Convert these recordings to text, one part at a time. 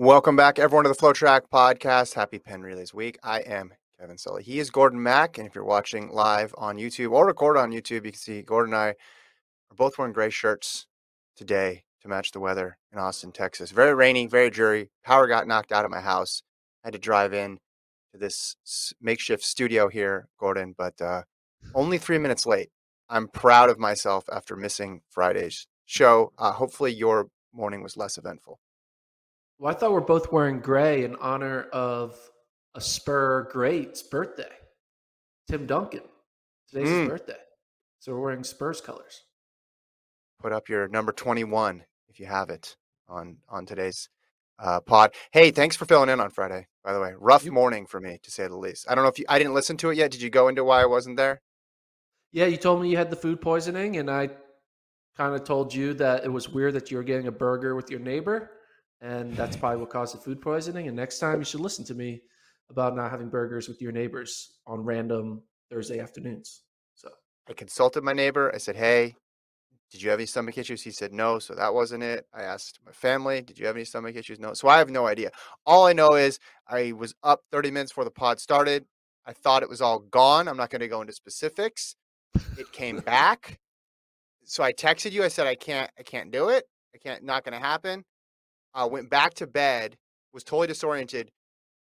Welcome back, everyone, to the FloTrack Podcast. Happy Penn Relays Week. I am Kevin Sully. He is Gordon Mack, and if you're watching live on YouTube or recorded on YouTube, you can see Gordon and I are both wearing gray shirts today to match the weather in Austin, Texas. Very rainy, very dreary. Power got knocked out of my house. I had to drive in to this makeshift studio here, Gordon, but uh, only three minutes late. I'm proud of myself after missing Friday's show. Uh, hopefully, your morning was less eventful. Well, I thought we're both wearing gray in honor of a Spur great's birthday, Tim Duncan. Today's mm. his birthday. So we're wearing Spurs colors. Put up your number 21 if you have it on on today's uh, pod. Hey, thanks for filling in on Friday. By the way, rough you, morning for me to say the least. I don't know if you, I didn't listen to it yet. Did you go into why I wasn't there? Yeah, you told me you had the food poisoning, and I kind of told you that it was weird that you were getting a burger with your neighbor and that's probably what caused the food poisoning. And next time, you should listen to me about not having burgers with your neighbors on random Thursday afternoons. So I consulted my neighbor. I said, "Hey, did you have any stomach issues?" He said, "No." So that wasn't it. I asked my family, "Did you have any stomach issues?" No. So I have no idea. All I know is I was up 30 minutes before the pod started. I thought it was all gone. I'm not going to go into specifics. It came back. So I texted you. I said, "I can't. I can't do it. I can't. Not going to happen." Uh, went back to bed, was totally disoriented,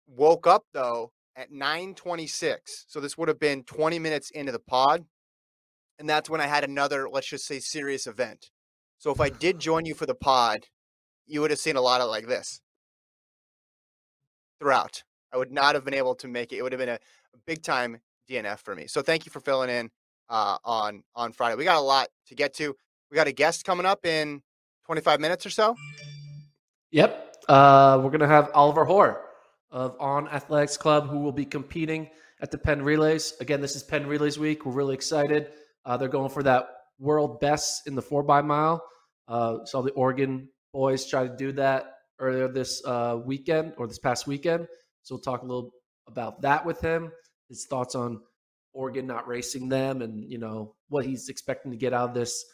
woke up though at 9:26. So this would have been 20 minutes into the pod, and that's when I had another, let's just say, serious event. So if I did join you for the pod, you would have seen a lot of like this throughout. I would not have been able to make it. It would have been a, a big time DNF for me. So thank you for filling in uh, on on Friday. We got a lot to get to. We got a guest coming up in 25 minutes or so. Yep. Uh, we're going to have Oliver Hoare of On Athletics Club who will be competing at the Penn Relays. Again, this is Penn Relays Week. We're really excited. Uh, they're going for that world best in the four by mile. Uh, saw the Oregon boys try to do that earlier this uh, weekend or this past weekend. So we'll talk a little about that with him. His thoughts on Oregon not racing them, and you know what he's expecting to get out of this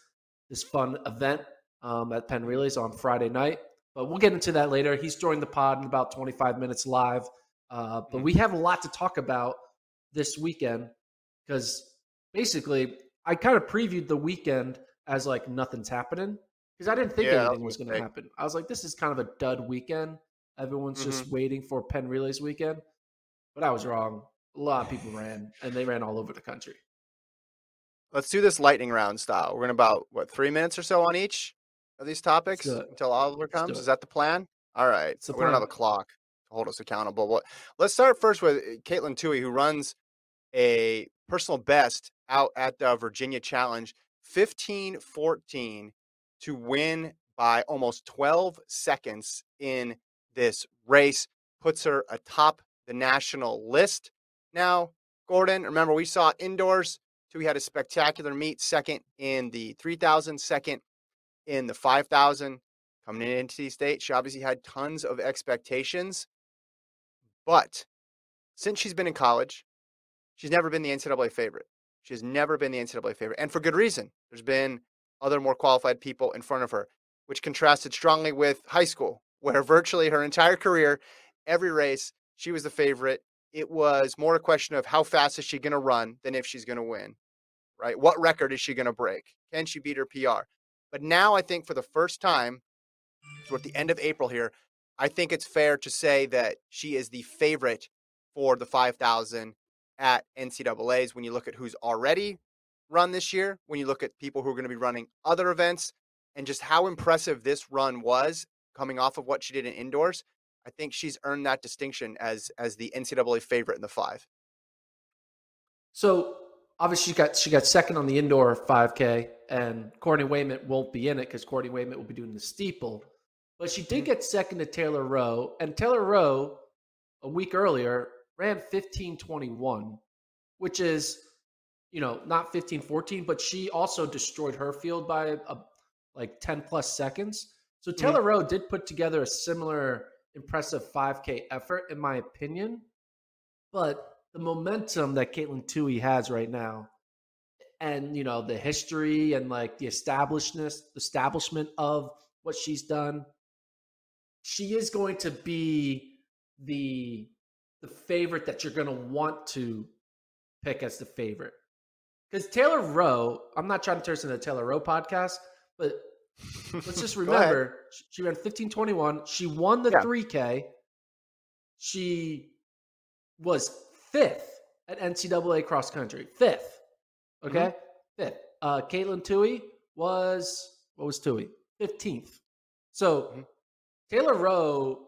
this fun event um, at Penn Relays on Friday night. But we'll get into that later. He's joined the pod in about 25 minutes live. Uh, but we have a lot to talk about this weekend because basically I kind of previewed the weekend as like nothing's happening because I didn't think yeah, anything was going to happen. I was like, this is kind of a dud weekend. Everyone's mm-hmm. just waiting for Penn Relays weekend. But I was wrong. A lot of people ran, and they ran all over the country. Let's do this lightning round style. We're going to about, what, three minutes or so on each? Of these topics until Oliver comes? Is that the plan? All right. So we don't have a clock to hold us accountable. But let's start first with eh, Caitlin Katelyn Tuohy, who runs a personal best out at the Virginia Challenge, 15 14 to win by almost 12 seconds in this race, puts her atop the national list. Now, Gordon, remember we saw indoors. Tuohy had a spectacular meet, second in the 3,000, second in the 5,000 coming into the state. She obviously had tons of expectations. But since she's been in college, she's never been the NCAA favorite. She has never been the NCAA favorite. And for good reason. There's been other more qualified people in front of her, which contrasted strongly with high school, where virtually her entire career, every race, she was the favorite. It was more a question of how fast is she going to run than if she's going to win, right? What record is she going to break? Can she beat her PR? But now I think for the first time, we're at the end of April here, I think it's fair to say that she is the favorite for the 5,000 at NCAA's when you look at who's already run this year, when you look at people who are going to be running other events, and just how impressive this run was coming off of what she did in indoors. I think she's earned that distinction as as the NCAA favorite in the five. So obviously she got she got second on the indoor 5K, and Courtney Wayment won't be in it because Courtney Wayment will be doing the steeple. But she did mm-hmm. get second to Taylor Roe, and Taylor Roe a week earlier ran 1521, which is you know not 1514, but she also destroyed her field by a, like 10 plus seconds. So mm-hmm. Taylor mm-hmm. Roe did put together a similar impressive 5K effort, in my opinion. But the momentum that Katelyn Tuohy has right now, and you know the history and like the establishment, establishment of what she's done, she is going to be the the favorite that you're going to want to pick as the favorite. Because Taylor Roe, I'm not trying to turn this into a Taylor Roe podcast, but let's just remember she ran 1521. She won the yeah. 3K. She was fifth at NCAA cross country. Fifth. Okay? Mm-hmm. Fifth. Uh, Katelyn Tuohy was, what was Tuohy? 15th. So mm-hmm. Taylor Roe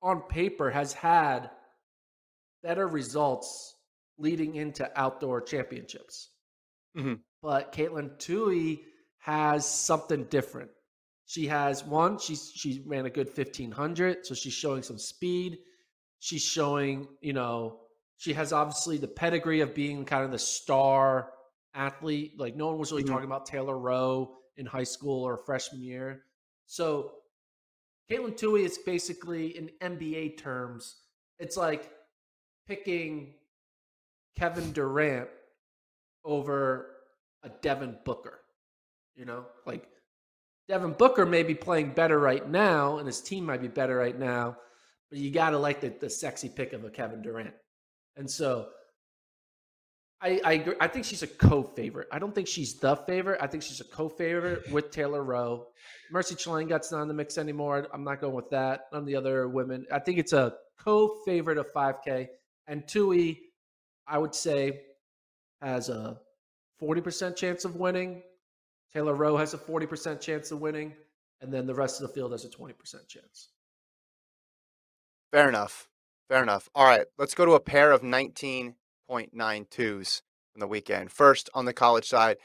on paper has had better results leading into outdoor championships. Mm-hmm. But Katelyn Tuohy has something different. She has one, she's she ran a good 1500, so she's showing some speed. She's showing, you know, she has obviously the pedigree of being kind of the star athlete. Like no one was really mm-hmm. talking about Taylor Roe in high school or freshman year. So Katelyn Tuohy is basically in NBA terms, it's like picking Kevin Durant over a Devin Booker. You know, like Devin Booker may be playing better right now, and his team might be better right now, but you got to like the, the sexy pick of a Kevin Durant. And so I, I agree. I think she's a co-favorite. I don't think she's the favorite. I think she's a co-favorite with Taylor Roe. Mercy Chelangat's not in the mix anymore. I'm not going with that. None of the other women. I think it's a co-favorite of 5K. And Tuohy, I would say, has a 40% chance of winning. Taylor Roe has a 40% chance of winning. And then the rest of the field has a 20% chance. Fair enough. Fair enough. All right, let's go to a pair of 19.92s from the weekend. First, on the college side,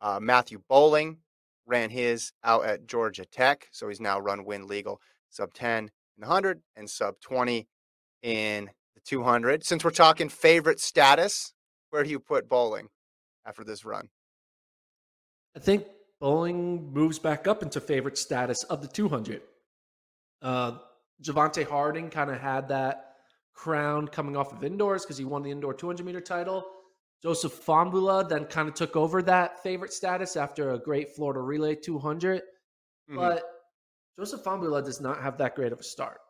uh, Matthew Boling ran his out at Georgia Tech, so he's now run win legal sub 10 in the 100 and sub 20 in the 200. Since we're talking favorite status, where do you put Boling after this run? I think Boling moves back up into favorite status of the 200. Uh, Javonte Harding kind of had that crown coming off of indoors because he won the indoor 200 meter title. Joseph Fahnbulleh then kind of took over that favorite status after a great Florida Relay 200. Mm-hmm. But Joseph Fahnbulleh does not have that great of a start.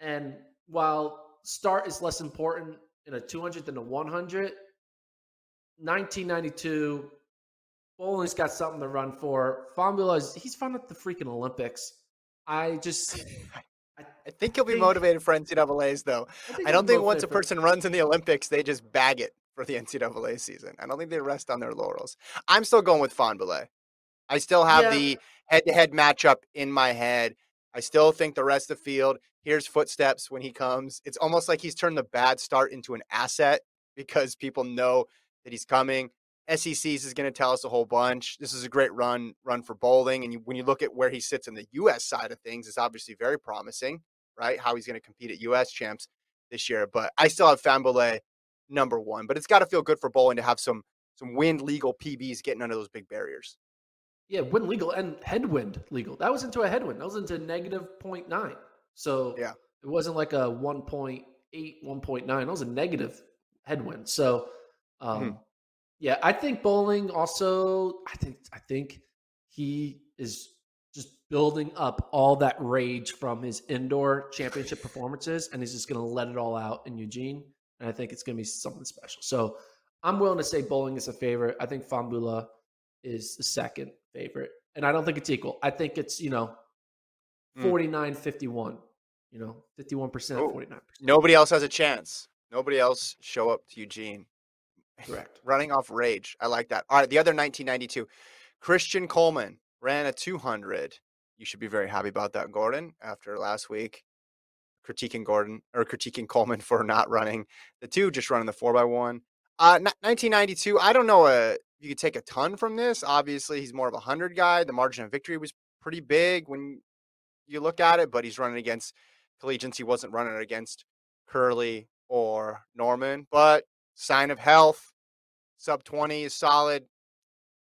And while start is less important in a 200 than a 100, 1992, Boling's got something to run for. Fahnbulleh, he's fun at the freaking Olympics. I just I think he'll be motivated for NCAA's though. I, I don't think once a person runs in the Olympics, they just bag it for the NCAA season. I don't think they rest on their laurels. I'm still going with Fahnbulleh. I still have yeah. the head-to-head matchup in my head. I still think the rest of the field. Here's footsteps when he comes. It's almost like he's turned the bad start into an asset because people know that he's coming. SECs is going to tell us a whole bunch. This is a great run run for Boling, and you, when you look at where he sits in the U.S. side of things, it's obviously very promising, right? How he's going to compete at U.S. champs this year. But I still have Fahnbulleh number one. But it's got to feel good for Boling to have some some wind legal PBs getting under those big barriers. Yeah, wind legal and headwind legal. That was into a headwind. That was into negative 0.9. So yeah, it wasn't like a 1.8, 1.9. That was a negative headwind. So um, mm-hmm yeah, I think Boling also. I think I think he is building up all that rage from his indoor championship performances, and he's just going to let it all out in Eugene. And I think it's going to be something special. So I'm willing to say Boling is a favorite. I think Fahnbulleh is the second favorite, and I don't think it's equal. I think it's you know hmm. 49 51 you know 51% 49% nobody else has a chance nobody else show up to eugene Correct. Running off rage. I like that. All right. The other 1992, Christian Coleman ran a 200. You should be very happy about that, Gordon, after last week critiquing Gordon or critiquing Coleman for not running the two, just running the four by one. Uh, 1992. I don't know. Uh, you could take a ton from this. Obviously, he's more of a hundred guy. The margin of victory was pretty big when you look at it, but he's running against collegians. He wasn't running against Kerley or Norman. But sign of health, sub 20 is solid.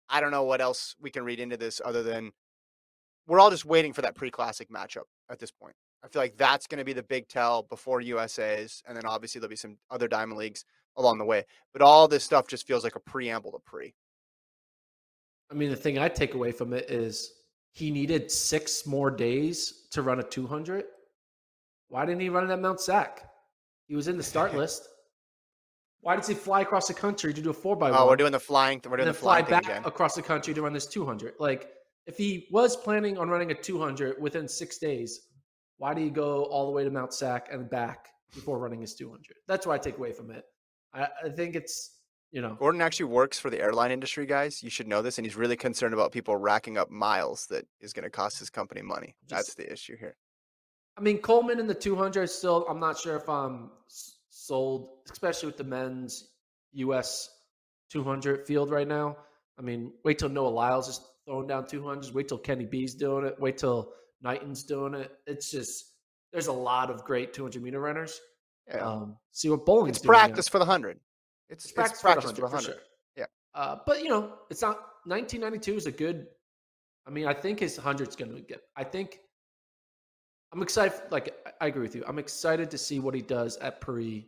I don't know what else we can read into this other than we're all just waiting for that pre-classic matchup at this point. I feel like that's going to be the big tell before USA's, and then obviously there'll be some other diamond leagues along the way. But all this stuff just feels like a preamble to pre. I mean, the thing I take away from it is he needed six more days to run a 200. Why didn't he run it at Mount Sac? He was in the start list. Why does he fly across the country to do a four by one? Oh, we're doing the flying. Thing. We're doing the flying fly back again. across the country to run this 200. Like, if he was planning on running a 200 within six days, why do you go all the way to Mount Sac and back before running his 200? That's what I take away from it. I, I think it's you know Gordon actually works for the airline industry, guys. You should know this, and he's really concerned about people racking up miles that is going to cost his company money. Just, That's the issue here. I mean, Coleman in the 200 still. I'm not sure if I'm sold, especially with the men's U.S. 200 field right now. I mean, wait till Noah Lyles is throwing down 200s. Wait till Kenny B's doing it. Wait till Knighton's doing it. It's just there's a lot of great 200 meter runners. Yeah. Um, see what Boling. It's practice now. for the hundred. It's, it's, practice, practice for the hundred. Sure. Yeah. Uh, but you know, it's not 1992 is a good. I mean, I think his hundred's going to get. I think I'm excited. Like I agree with you. I'm excited to see what he does at pre.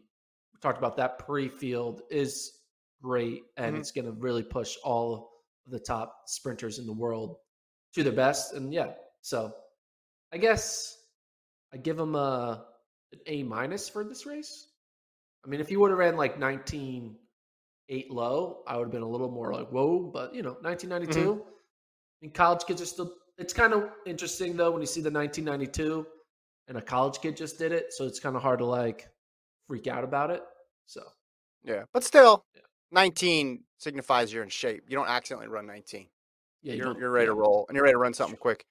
We talked about that pre field is great, and mm-hmm. it's going to really push all the top sprinters in the world to their best. And yeah, so I guess I give him a an A minus for this race. I mean, if he would have ran like 19 8 low, I would have been a little more like, whoa. But, you know, 1992, mm-hmm. I mean, college kids are still, it's kind of interesting though when you see the 1992 and a college kid just did it. So it's kind of hard to like freak out about it. So, yeah. But still, yeah. 19 signifies you're in shape. You don't accidentally run 19. Yeah, you are you're ready to roll and you're ready to run something quick.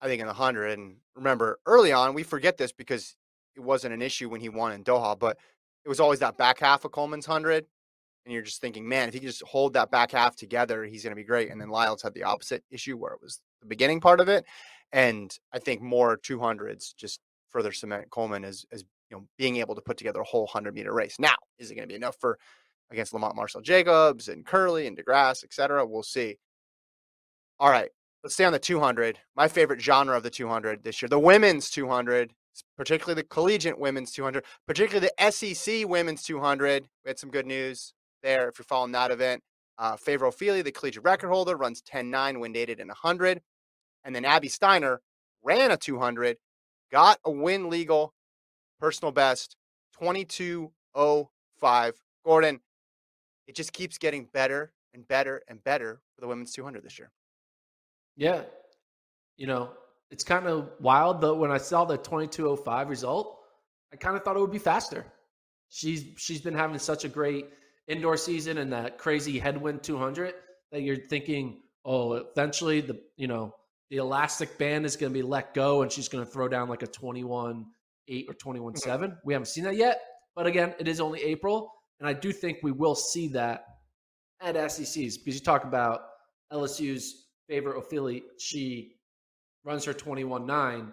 I think in the 100. And remember, early on, we forget this because it wasn't an issue when he won in Doha, but it was always that back half of Coleman's 100. And you're just thinking, man, if he can just hold that back half together, he's going to be great. And then Lyles had the opposite issue where it was the beginning part of it. And I think more 200s just further cement Coleman as, as you know, being able to put together a whole 100 meter race. Now, is it going to be enough for against Lamont Marcell Jacobs and Kerley and DeGrasse, et cetera? We'll see. All right, let's stay on the 200. My favorite genre of the 200 this year, the women's 200 particularly the collegiate women's 200, particularly the SEC women's 200. We had some good news there if you're following that event. Uh, Ofili, the collegiate record holder, runs 10 9, wind aided in 100. And then Abby Steiner ran a 200, got a win legal personal best 22.05. Gordon, it just keeps getting better and better and better for the women's 200 this year. Yeah. You know, it's kind of wild though. When I saw the 2205 result, I kind of thought it would be faster. She's she's been having such a great indoor season and that crazy headwind 200 that you're thinking, oh, eventually the you know the elastic band is going to be let go and she's going to throw down like a 21 8 or 21 mm-hmm. 7. We haven't seen that yet, but again, it is only April, and I do think we will see that at SECs because you talk about LSU's Favour Ofili. She runs her 21 9,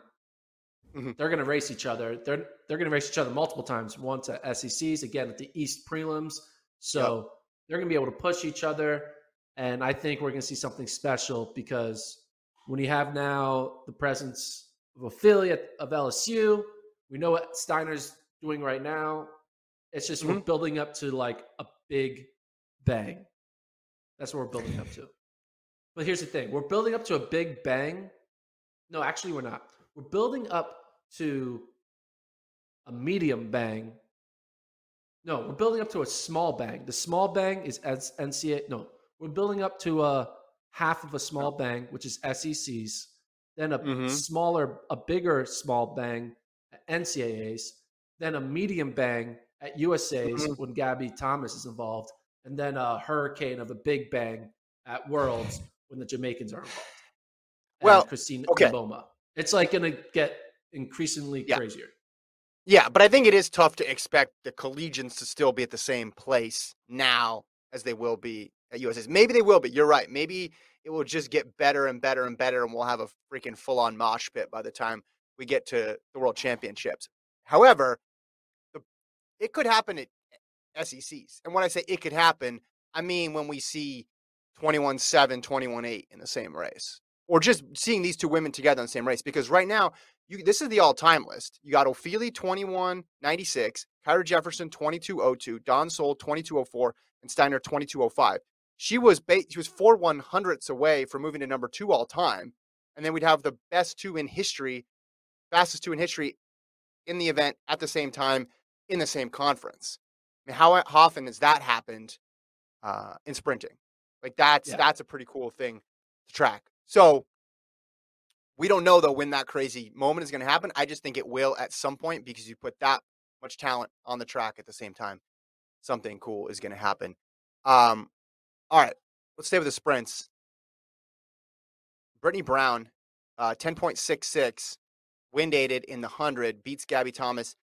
mm-hmm. they're going to race each other. They're they're going to race each other multiple times. Once at SECs, again at the East prelims. So yep. they're going to be able to push each other, and I think we're going to see something special because when you have now the presence of Ofili of LSU, we know what Steiner's doing right now. It's just mm-hmm. we're building up to like a big bang. That's what we're building up to. But here's the thing: we're building up to a big bang no, actually, we're not. We're building up to a medium bang. No, we're building up to a small bang. The small bang is as NCAA. No, we're building up to a half of a small bang, which is SECs. Then a mm-hmm. smaller, a bigger small bang NCAAs. Then a medium bang at USA's mm-hmm. when Gabby Thomas is involved. And then a hurricane of a big bang at Worlds when the Jamaicans are involved well, Christine okay. Mboma. It's like going to get increasingly yeah. crazier. Yeah, but I think it is tough to expect the collegians to still be at the same place now as they will be at USA's. Maybe they will, but you're right. Maybe it will just get better and better and better, and we'll have a freaking full on mosh pit by the time we get to the World Championships. However, it could happen at eh, SECs. And when I say it could happen, I mean when we see 21 7, 21 8 in the same race, or just seeing these two women together in the same race. Because right now, you, this is the all time list. You got Ofili 21 96, Kyra Jefferson 2202, Dawn Sowell 2204, and Steiner 2205. She was ba- she was four one hundredths away from moving to number two all time, and then we'd have the best two in history, fastest two in history, in the event at the same time in the same conference. I mean, how, how often has that happened uh, in sprinting? Like that's yeah. that's a pretty cool thing to track. So we don't know though when that crazy moment is going to happen. I just think it will at some point because you put that much talent on the track at the same time. Something cool is going to happen. Um, all right, let's stay with the sprints. Brittany Brown, uh, 10.66, wind aided in the 100, beats Gabby Thomas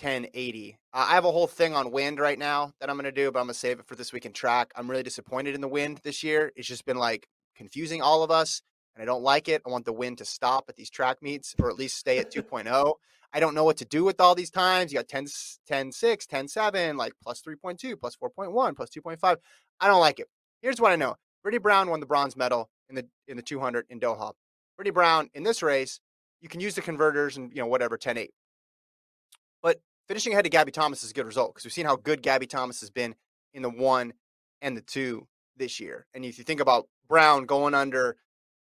1080. Uh, I have a whole thing on wind right now that I'm going to do, but I'm going to save it for this week in track. I'm really disappointed in the wind this year. It's just been like confusing all of us and I don't like it. I want the wind to stop at these track meets or at least stay at 2.0. I don't know what to do with all these times. You got 10, 10 6, 10 7, like plus 3.2, plus 4.1, plus 2.5. I don't like it. Here's what I know Brittany Brown won the bronze medal in the in the 200 in Doha. Brittany Brown in this race, you can use the converters and, you know, whatever, 10 8. But finishing ahead of Gabby Thomas is a good result because we've seen how good Gabby Thomas has been in the one and the two this year. And if you think about Brown going under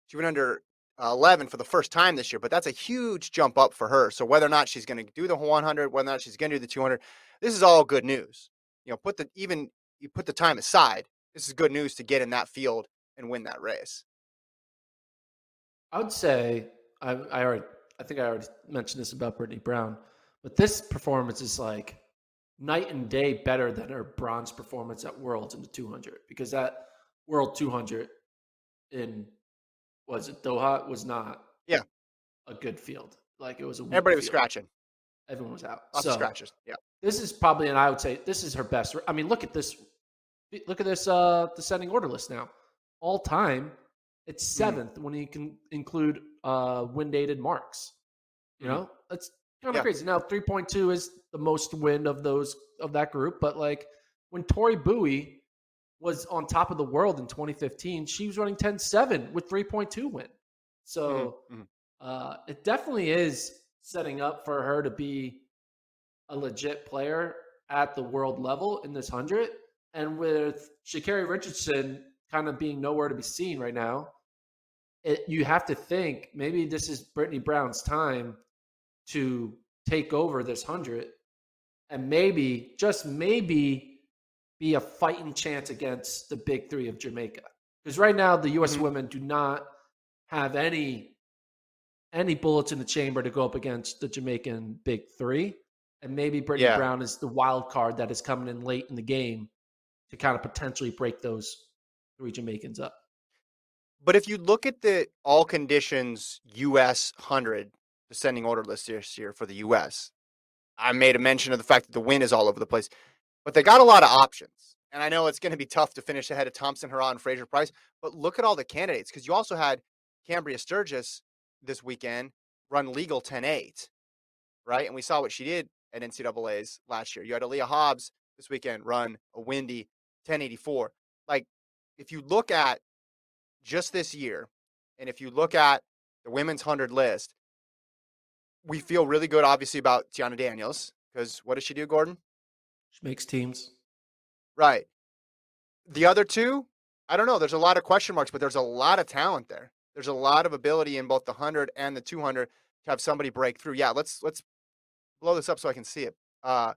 she went under uh, 11 for the first time this year, but that's a huge jump up for her. So whether or not she's going to do the 100, whether or not she's going to do the 200, this is all good news. You know, put the even you put the time aside. This is good news to get in that field and win that race. I would say I, I already I think I already mentioned this about Brittany Brown, but this performance is like night and day better than her bronze performance at Worlds in the 200 because that World 200 in was it Doha was not yeah a good field. Like it was a everybody was field. scratching. Everyone was out. Lots so, of scratches. Yeah. This is probably, and I would say this is her best. I mean, look at this. Look at this uh descending order list now. All time, it's 7th mm when you can include uh wind aided marks. You mm know, that's kind of yeah. crazy. Now, three point two is the most win of those of that group, but like when Tori Bowie was on top of the world in 2015. She was running 10-7 with 3.2 win. So mm-hmm. uh, it definitely is setting up for her to be a legit player at the world level in this 100. And with Sha'Carri Richardson kind of being nowhere to be seen right now, it, you have to think maybe this is Brittany Brown's time to take over this 100 and maybe, just maybe, be a fighting chance against the big three of Jamaica. Because right now the U.S. Mm-hmm. women do not have any any bullets in the chamber to go up against the Jamaican big three. And maybe Brittany yeah. Brown is the wild card that is coming in late in the game to kind of potentially break those three Jamaicans up. But if you look at the all conditions US 100 descending order list this year for the US, I made a mention of the fact that the win is all over the place but they got a lot of options. And I know it's going to be tough to finish ahead of Thompson, Herah, and Fraser-Pryce, but look at all the candidates because you also had Cambria Sturgis this weekend run legal 10 8, right? And we saw what she did at NCAA's last year. You had Aleia Hobbs this weekend run a windy 1084. Like, if you look at just this year, and if you look at the women's 100 list, we feel really good, obviously, about Teahna Daniels because what does she do, Gordon? She makes teams. Right. The other two, I don't know. There's a lot of question marks, but there's a lot of talent there. There's a lot of ability in both the 100 and the 200 to have somebody break through. Yeah, let's let's blow this up so I can see it. Uh,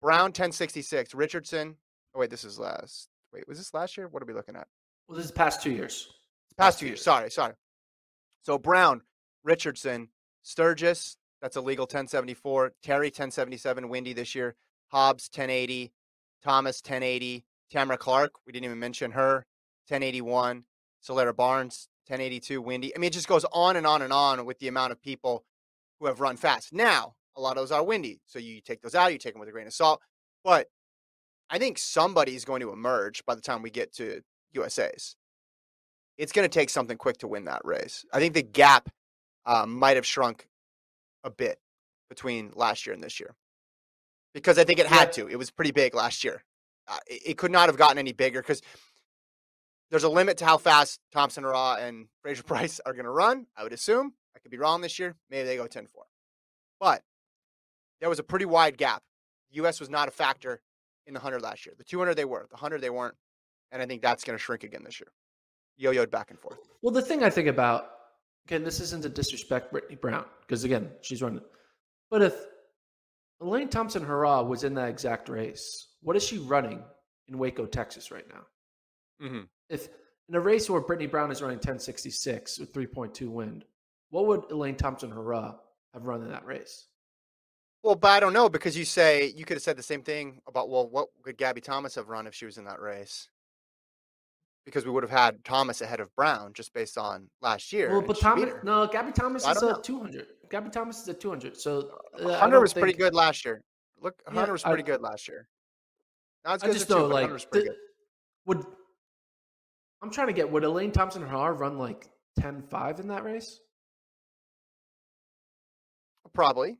Brown 1066, Richardson. Oh wait, this is last. Wait, was this last year? What are we looking at? Well, this is past two years. Past, past two years. years. Sorry, sorry. So Brown, Richardson, Sturgis. That's a legal 1074. Terry 1077. Windy this year. Hobbs 1080, Thomas 1080, Tamara Clark, we didn't even mention her, 1081, Celera Barnes 1082, Windy. I mean, it just goes on and on and on with the amount of people who have run fast. Now, a lot of those are windy. So you take those out, you take them with a grain of salt. But I think somebody is going to emerge by the time we get to USA's. It's going to take something quick to win that race. I think the gap uh, might have shrunk a bit between last year and this year because I think it had to. It was pretty big last year. Uh, it, it, could not have gotten any bigger because there's a limit to how fast Thompson Raw and Fraser Pryce are going to run. I would assume. I could be wrong this year. Maybe they go 10 4. But there was a pretty wide gap. The U.S. was not a factor in the 100 last year. The 200 they were, the 100 they weren't. And I think that's going to shrink again this year. Yo yoed back and forth. Well, the thing I think about, again, this isn't to disrespect Brittany Brown, because again, she's running. But if Elaine Thompson Herah was in that exact race, what is she running in Waco, Texas right now? Mm-hmm. If in a race where Brittany Brown is running 1066 with 3.2 wind, what would Elaine Thompson Herah have run in that race? Well, but I don't know because you say you could have said the same thing about well, what could Gabby Thomas have run if she was in that race? Because we would have had Thomas ahead of Brown just based on last year. Well, but Thomas, no, Gabby Thomas is a 200. Gabby Thomas is a 200. So uh, Hunter was think... pretty good last year. Look, Hunter yeah, was pretty I, good last year. Not as good I just know, like, the, would I'm trying to get would Elaine Thompson Herah run like 10-5 in that race? Probably.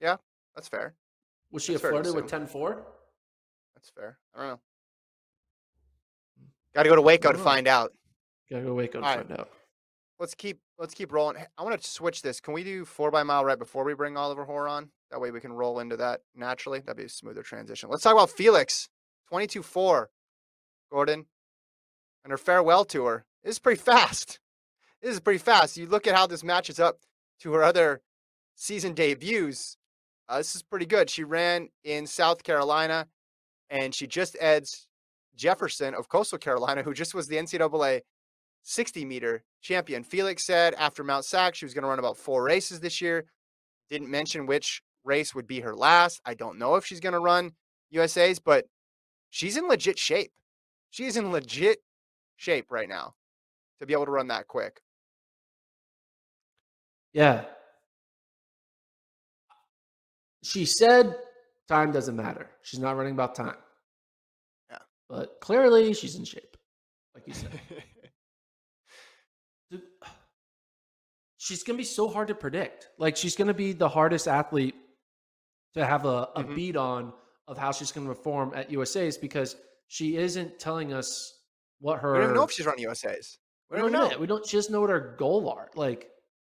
Yeah, that's fair. Was she that's a flirted with 10 4? That's fair. I don't know. Got to go to Waco to find out. Got to go to Waco to All find right. out. Let's keep let's keep rolling. I want to switch this. Can we do four by mile right before we bring Oliver Hoare on? That way we can roll into that naturally. That'd be a smoother transition. Let's talk about Felix, 22 4. Gordon, and her farewell tour. This is pretty fast. This is pretty fast. You look at how this matches up to her other season debuts. Uh, this is pretty good. She ran in South Carolina, and she just edged Jefferson of Coastal Carolina, who just was the NCAA 60 meter champion. Felix said after Mount Sac she was going to run about four races this year. Didn't mention which race would be her last. I don't know if she's going to run USA's, but she's in legit shape. She's in legit shape right now to be able to run that quick. Yeah, she said time doesn't matter. She's not running about time. But clearly she's in shape, like you said. she's going to be so hard to predict. Like she's going to be the hardest athlete to have a, a mm-hmm. beat on of how she's going to perform at USA's because she isn't telling us what her. We don't even know if she's running USA's. We don't, we don't know. We don't just know what her goal are. Like,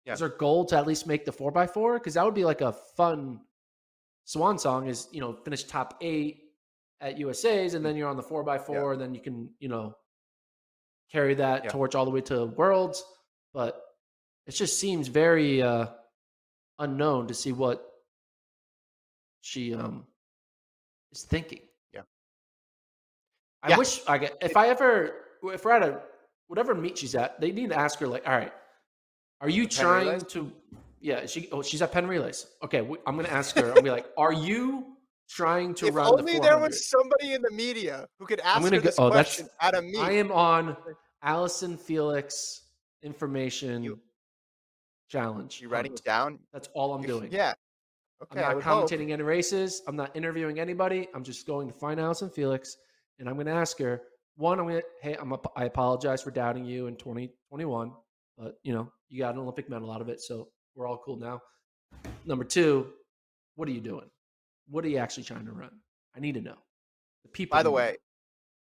yeah. is her goal to at least make the four x four? Because that would be like a fun swan song is you know finish top eight at USA's, and then you're on the four by four, and then you can you know carry that yeah. torch all the way to Worlds. But it just seems very uh, unknown to see what she um is thinking. Yeah. I yeah. wish I get if I ever if we're at a whatever meet she's at, they need to ask her like, all right, are you trying to yeah, she oh she's at Penn Relays. Okay, I'm gonna ask her. I'll be like, "Are you trying to if run?" Only the there was somebody in the media who could ask I'm gonna go, oh, question out of me. I am on Allyson Felix information you, challenge. You writing it down? That's all I'm doing. Yeah. Okay. I'm not commentating hope. any races. I'm not interviewing anybody. I'm just going to find Allyson Felix, and I'm going to ask her. One, I'm going to hey, I'm a, I apologize for doubting you in 2021, but you know you got an Olympic medal out of it, so we're all cool now. Number two, what are you doing? What are you actually trying to run? I need to know. The people. By the way,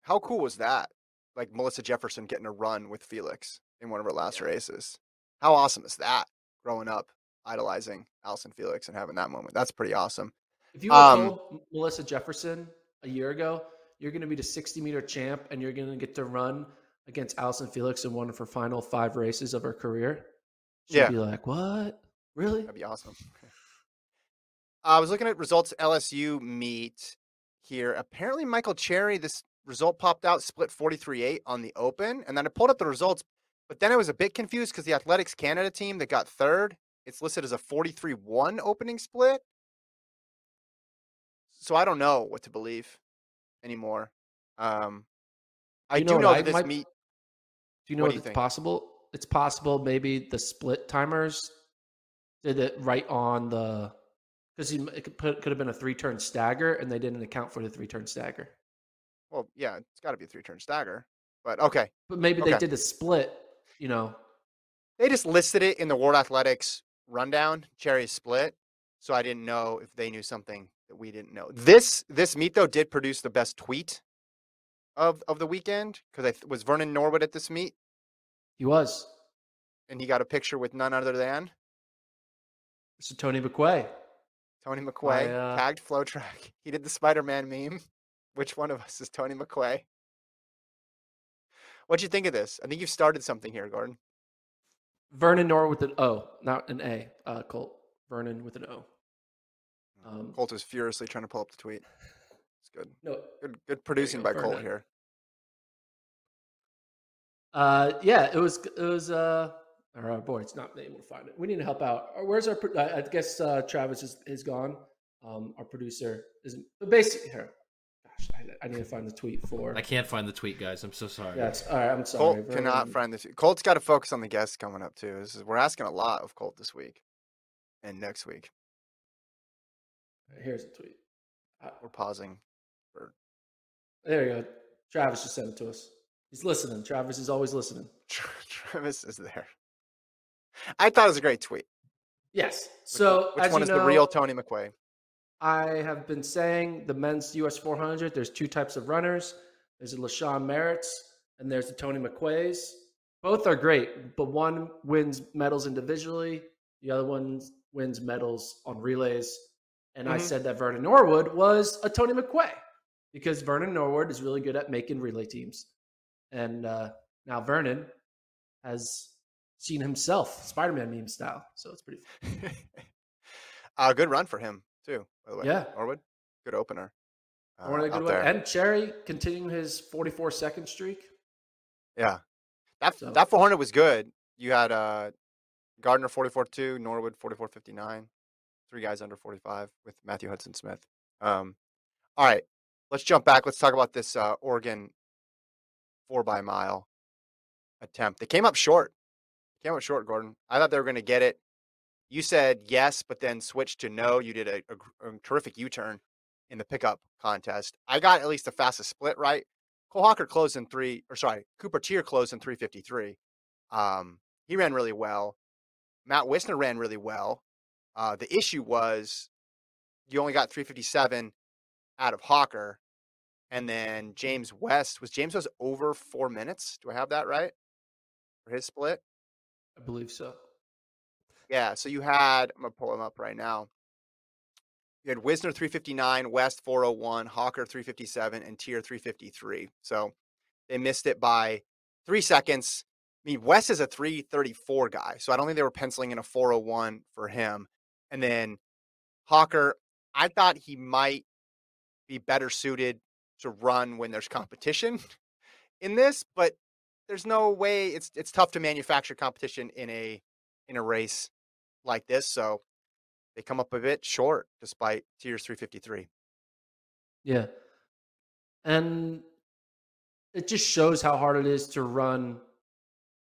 how cool was that? Like Melissa Jefferson getting a run with Felix in one of her last yeah. races. How awesome is that? Growing up, idolizing Allyson Felix and having that moment. That's pretty awesome. If you um, told Melissa Jefferson a year ago, you're going to be the 60 meter champ and you're going to get to run against Allyson Felix in one of her final five races of her career, She'd yeah. be like, "What? Really? That'd be awesome." I was looking at results LSU meet here. Apparently, Michael Cherry, this result popped out, split 43-8 on the open, and then I pulled up the results, but then I was a bit confused because the Athletics Canada team that got third, it's listed as a 43-1 opening split. So I don't know what to believe anymore. Um, I do know, do know that this might, meet. Do you know what if it's possible? it's possible maybe the split timers did it right on the because it could, put, could have been a three turn stagger, and they didn't account for the three turn stagger. Well, yeah, it's got to be a three turn stagger, but okay. But maybe okay. they did a split. You know, they just listed it in the World Athletics rundown, Cherry split. So I didn't know if they knew something that we didn't know. This this meet though did produce the best tweet of of the weekend because I th- was Vernon Norwood at this meet. He was, and he got a picture with none other than Mr. Tony McQuay. Tony McQuay uh... tagged FloTrack. He did the Spider Man meme. Which one of us is Tony McQuay? What'd you think of this? I think you've started something here, Gordon. Vernon Norwood with an O, not an A. Uh, Colt Vernon with an O. Um, Colt is furiously trying to pull up the tweet. It's good. No, good, good producing by Vernon. Colt here. Uh, yeah, it was. It was. Uh, our uh, boy, it's not able to find it. We need to help out. Uh, where's our? I guess uh, Travis is, is gone. Um, our producer isn't. But basically, here. Gosh, I, I, need to find the tweet for. I can't find the tweet, guys. I'm so sorry. Yeah, all right. I'm sorry. Colt cannot find the. Tweet. Colt's got to focus on the guests coming up too. This is we're asking a lot of Colt this week, and next week. Here's a tweet. Uh, we're pausing. For... There you go. Travis just sent it to us. He's listening. Travis is always listening. Travis is there. I thought it was a great tweet. Yes. So, which, which one is know, the real Tony McQuay? I have been saying the men's US 400. There's two types of runners. There's a LaShawn Merritts and there's the Tony McQuays. Both are great, but one wins medals individually. The other one wins medals on relays. And mm-hmm. I said that Vernon Norwood was a Tony McQuay because Vernon Norwood is really good at making relay teams. And uh, now Vernon has seen himself Spider-Man meme style, so it's pretty. A uh, good run for him too. By the way, yeah, Norwood, good opener. Uh, good. And Cherry continuing his 44 second streak. Yeah, that so. that 400 was good. You had uh, Gardner 44-2, Norwood 44-59, three guys under 45 with Matthew Hudson Smith. Um, all right, let's jump back. Let's talk about this uh, Oregon four by mile attempt. They came up short. Came up short, Gordon. I thought they were going to get it. You said yes, but then switched to no. You did a, a, a terrific U turn in the pickup contest. I got at least the fastest split right. Cole Hocker closed in three, or sorry, Cooper Teare closed in 353. Um, he ran really well. Matt Wisner ran really well. Uh, the issue was you only got 357 out of Hocker. And then James West was James was over four minutes. Do I have that right for his split? I believe so. Yeah. So you had, I'm going to pull them up right now. You had Wisner 359, West 401, Hocker 357, and Teare 353. So they missed it by three seconds. I mean, West is a 334 guy. So I don't think they were penciling in a 401 for him. And then Hocker, I thought he might be better suited to run when there's competition in this, but there's no way it's it's tough to manufacture competition in a in a race like this. So they come up a bit short despite Teare's 353. Yeah. And it just shows how hard it is to run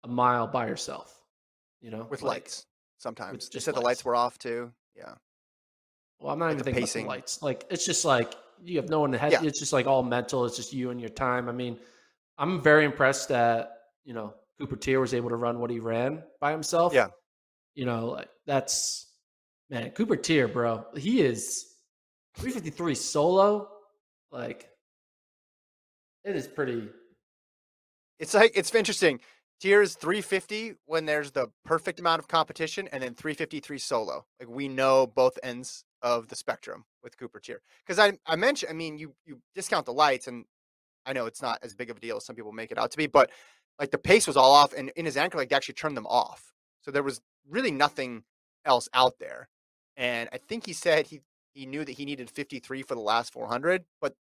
a mile by yourself, you know, with like, lights sometimes. Just said the lights were off too. Yeah. Well, I'm not like even thinking pacing. about the lights. Like it's just like you have no one to head. Yeah. It's just like all mental. It's just you and your time. I mean, I'm very impressed that you know Cooper Teare was able to run what he ran by himself. Yeah, you know, that's man, Cooper Teare, bro. He is 353 solo. Like it is pretty. It's like it's interesting. Teare's 350 when there's the perfect amount of competition, and then 353 solo. Like we know both ends of the spectrum with Cooper Tier. Because I I mentioned, I mean, you you discount the lights, and I know it's not as big of a deal as some people make it out to be, but like the pace was all off, and in his anchor leg, they actually turned them off. So there was really nothing else out there. And I think he said he he knew that he needed 53 for the last 400, but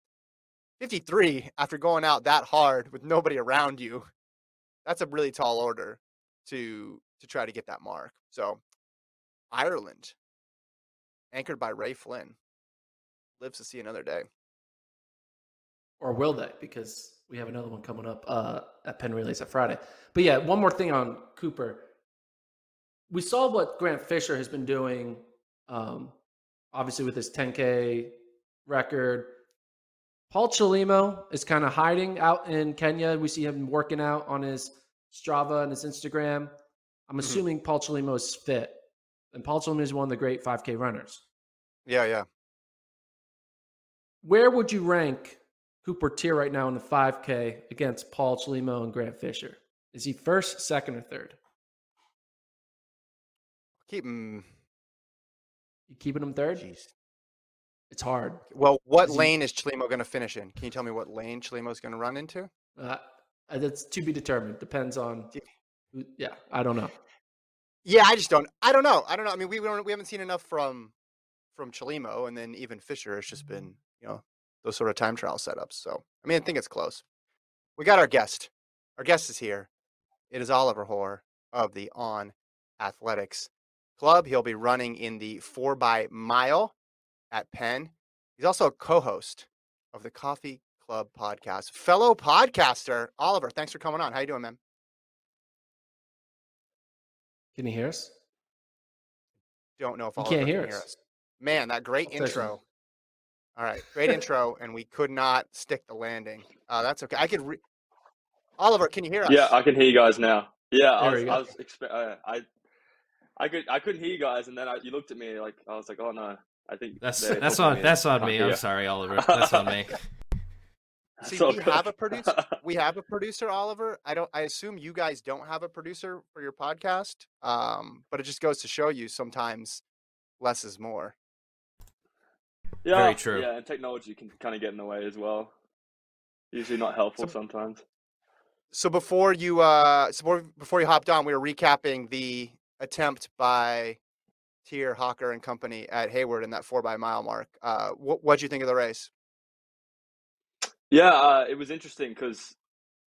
53 after going out that hard with nobody around you, that's a really tall order to to try to get that mark. So Ireland, anchored by Ray Flynn, lives to see another day. Or will they? Because we have another one coming up uh, at Penn Relays at Friday. But yeah, one more thing on Cooper. We saw what Grant Fisher has been doing um, obviously with his 10K record. Paul Chelimo is kind of hiding out in Kenya. We see him working out on his Strava and his Instagram. I'm mm-hmm. assuming mm-hmm. Paul Chelimo is fit. And Paul Chelimo is one of the great 5K runners. Yeah, yeah. Where would you rank Cooper Teare right now in the 5K against Paul Chelimo and Grant Fisher? Is he first, second, or third? Keep him. You keeping him third? Jeez. It's hard. Well, what is lane he... is Chelimo going to finish in? Can you tell me what lane Chelimo is going to run into? Uh, that's to be determined. Depends on. Who, yeah, I don't know. Yeah, I just don't. I don't know. I don't know. I mean, we we, we haven't seen enough from from Chelimo, and then even Fisher has just been you know those sort of time trial setups. So I mean, I think it's close. We got our guest. Our guest is here. It is Oliver Hoare of the On Athletics Club. He'll be running in the four by mile at Penn. He's also a co-host of the Coffee Club podcast. Fellow podcaster Oliver, thanks for coming on. How you doing, man? Can you hear us? Don't know if you can't hear, can hear us. Man, that great I'll intro. All right, great intro, and we could not stick the landing. Uh, that's okay. I could. Re- Oliver, can you hear us? Yeah, I can hear you guys now. Yeah, I was, I was expe- uh, I, I could, I couldn't hear you guys, and then I, you looked at me like I was like, oh no, I think that's that's on that's on me. I'm sorry, Oliver. That's on me. See, we good. have a producer. We have a producer, Oliver. I don't. I assume you guys don't have a producer for your podcast. Um, but it just goes to show you sometimes less is more. Yeah, Very true. Yeah, and technology can kind of get in the way as well. Usually not helpful so, sometimes. So before you uh so before, before you hopped on, we were recapping the attempt by Teare Hocker and company at Hayward in that four by mile mark. Uh, what what'd you think of the race? Yeah, uh, it was interesting because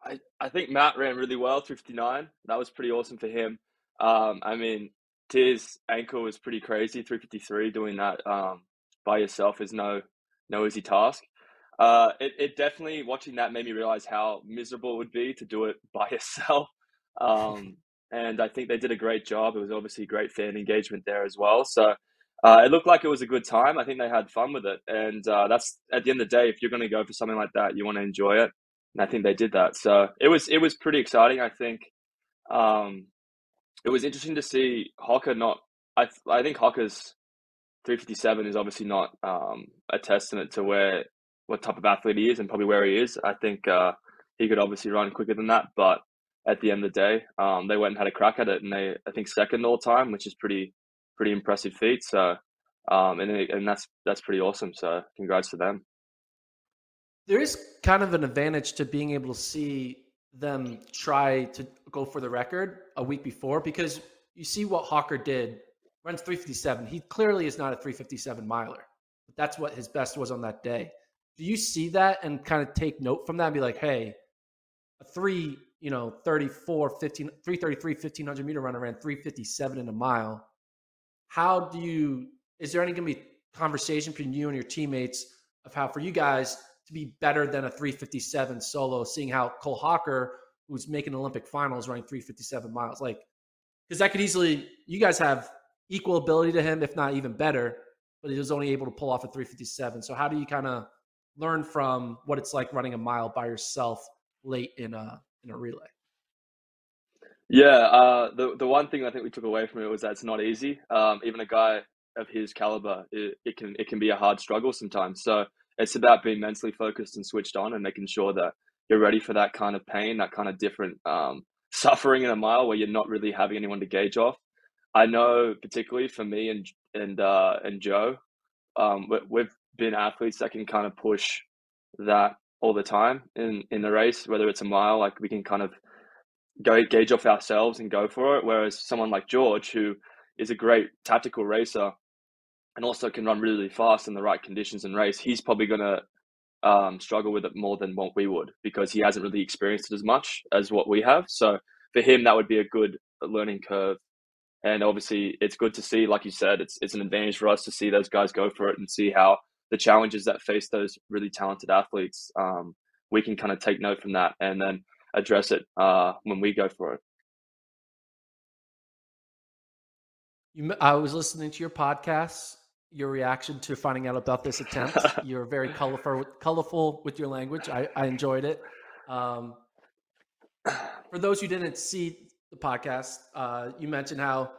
I, I think Matt ran really well, 359. That was pretty awesome for him. Um, I mean, Teare's ankle was pretty crazy, 353. Doing that um, by yourself is no no easy task. Uh, it, it definitely watching that made me realize how miserable it would be to do it by yourself. Um, and I think they did a great job. It was obviously great fan engagement there as well. So uh, it looked like it was a good time. I think they had fun with it, and uh, that's at the end of the day. If you're going to go for something like that, you want to enjoy it, and I think they did that. So it was it was pretty exciting. I think um, it was interesting to see Hocker not. I I think Hocker's 357 is obviously not um, a testament to where what type of athlete he is and probably where he is. I think uh, he could obviously run quicker than that, but at the end of the day, um, they went and had a crack at it, and they I think second all time, which is pretty pretty impressive feat. So, um, and and that's that's pretty awesome. So, congrats to them. There is kind of an advantage to being able to see them try to go for the record a week before because you see what Hocker did runs 357. He clearly is not a 357 miler, but that's what his best was on that day. Do you see that and kind of take note from that and be like, hey, a three, you know, 34, 15, 333, 1500 meter runner ran 357 in a mile. How do you, is there any going to be conversation between you and your teammates of how for you guys to be better than a 357 solo, seeing how Cole Hocker, who's making Olympic finals, running 357 miles? Like, because that could easily, you guys have equal ability to him, if not even better, but he was only able to pull off a 357. So how do you kind of learn from what it's like running a mile by yourself late in a in a relay? Yeah, uh, the the one thing I think we took away from it was that it's not easy. Um, even a guy of his caliber, it, it can it can be a hard struggle sometimes. So it's about being mentally focused and switched on, and making sure that you're ready for that kind of pain, that kind of different um, suffering in a mile where you're not really having anyone to gauge off. I know particularly for me and and uh, and Joe, um, we've been athletes that can kind of push that all the time in in the race, whether it's a mile, like we can kind of go gauge off ourselves and go for it. Whereas someone like George, who is a great tactical racer and also can run really, really fast in the right conditions and race, he's probably going to um, struggle with it more than what we would because he hasn't really experienced it as much as what we have. So for him, that would be a good learning curve and obviously, it's good to see, like you said, it's it's an advantage for us to see those guys go for it and see how the challenges that face those really talented athletes. Um, we can kind of take note from that and then address it uh, when we go for it. You, I was listening to your podcast. your reaction to finding out about this attempt. You're very colorful, colorful with your language. I, I enjoyed it. Um, for those who didn't see the podcast, uh, you mentioned how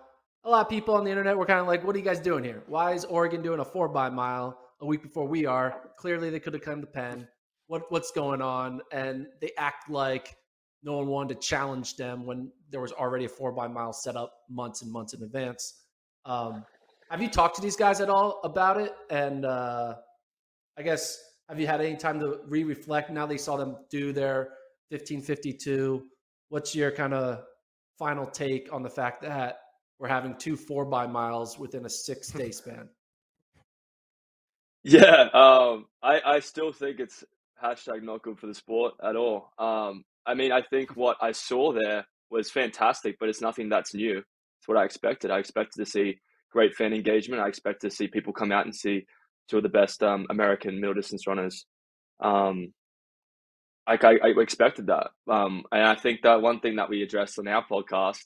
a lot of people on the internet were kind of like, "What are you guys doing here? Why is Oregon doing a four by mile a week before we are? Clearly, they could have come to Penn. What what's going on?" And they act like no one wanted to challenge them when there was already a four by mile set up months and months in advance. Um, have you talked to these guys at all about it? And uh, I guess have you had any time to re-reflect now they saw them do their 1552? What's your kind of final take on the fact that we're having two four by miles within a six day span? Yeah, um, I, I still think it's hashtag not good for the sport at all. Um, I mean, I think what I saw there was fantastic, but it's nothing that's new. It's what I expected. I expected to see great fan engagement. I expect to see people come out and see two of the best um, American middle distance runners. Um, like I, I expected that, um, and I think that one thing that we addressed on our podcast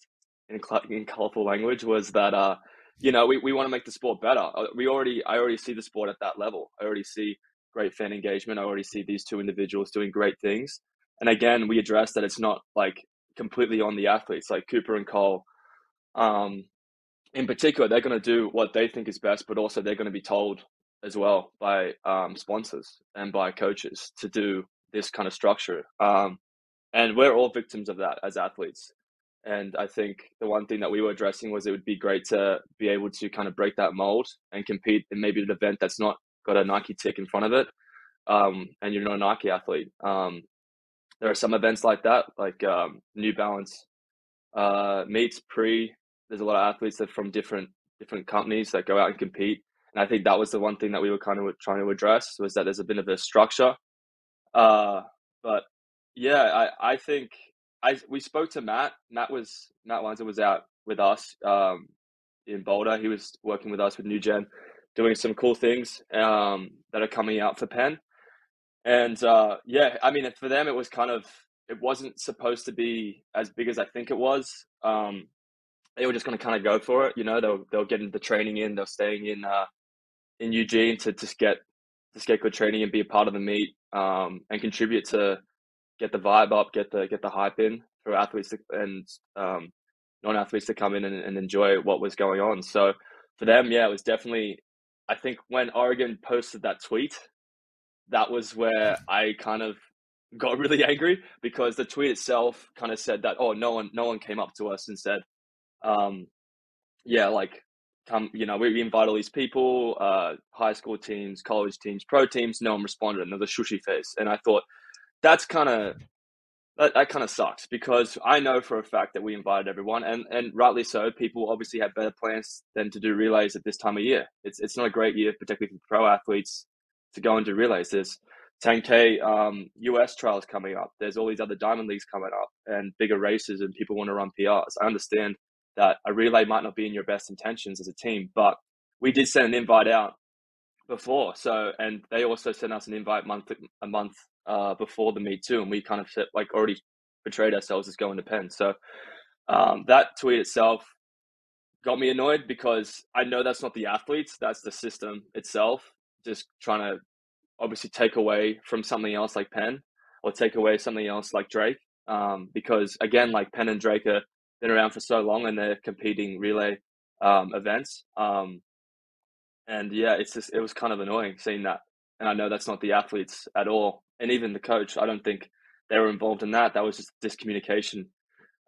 in in colorful language was that uh, you know we, we want to make the sport better. Uh, we already I already see the sport at that level. I already see great fan engagement. I already see these two individuals doing great things. And again, we addressed that it's not like completely on the athletes like Cooper and Cole. Um, in particular, they're going to do what they think is best, but also they're going to be told as well by um, sponsors and by coaches to do this kind of structure. Um, and we're all victims of that as athletes. And I think the one thing that we were addressing was it would be great to be able to kind of break that mold and compete in maybe an event that's not got a Nike tick in front of it. Um, and you're not a Nike athlete. Um, there are some events like that, like um, New Balance uh, meets pre there's a lot of athletes that from different different companies that go out and compete. And I think that was the one thing that we were kind of trying to address was that there's a bit of a structure. Uh, but yeah, I, I think I we spoke to Matt. Matt was Matt Lanza was out with us um, in Boulder. He was working with us with New Gen, doing some cool things um, that are coming out for Penn. And uh, yeah, I mean, for them, it was kind of it wasn't supposed to be as big as I think it was. Um, they were just going to kind of go for it. You know, they'll they'll get the training in. They're staying in uh, in Eugene to just get just get good training and be a part of the meet um, and contribute to get the vibe up, get the get the hype in for athletes to, and um, non athletes to come in and, and enjoy what was going on. So for them, yeah, it was definitely. I think when Oregon posted that tweet, that was where I kind of got really angry because the tweet itself kind of said that oh no one no one came up to us and said um, yeah, like come, you know, we, invite all these people, uh, high school teams, college teams, pro teams. No one responded, and shushy face. And I thought that's kind of that, that kind of sucks because I know for a fact that we invited everyone, and and rightly so. People obviously have better plans than to do relays at this time of year. It's it's not a great year, particularly for pro athletes, to go and do relays. There's 10k um, US trials coming up. There's all these other diamond leagues coming up and bigger races, and people want to run PRs. I understand that a relay might not be in your best intentions as a team, but we did send an invite out before. So, and they also sent us an invite month a month uh, before the meet too, and we kind of set, like already portrayed ourselves as going to Penn. So um, that tweet itself got me annoyed because I know that's not the athletes, that's the system itself, just trying to obviously take away from something else like Penn or take away something else like Drake. Um, because again, like Penn and Drake are been around for so long and they're competing relay um, events. Um, and yeah, it's just it was kind of annoying seeing that. And I know that's not the athletes at all, and even the coach. I don't think they were involved in that. That was just discommunication.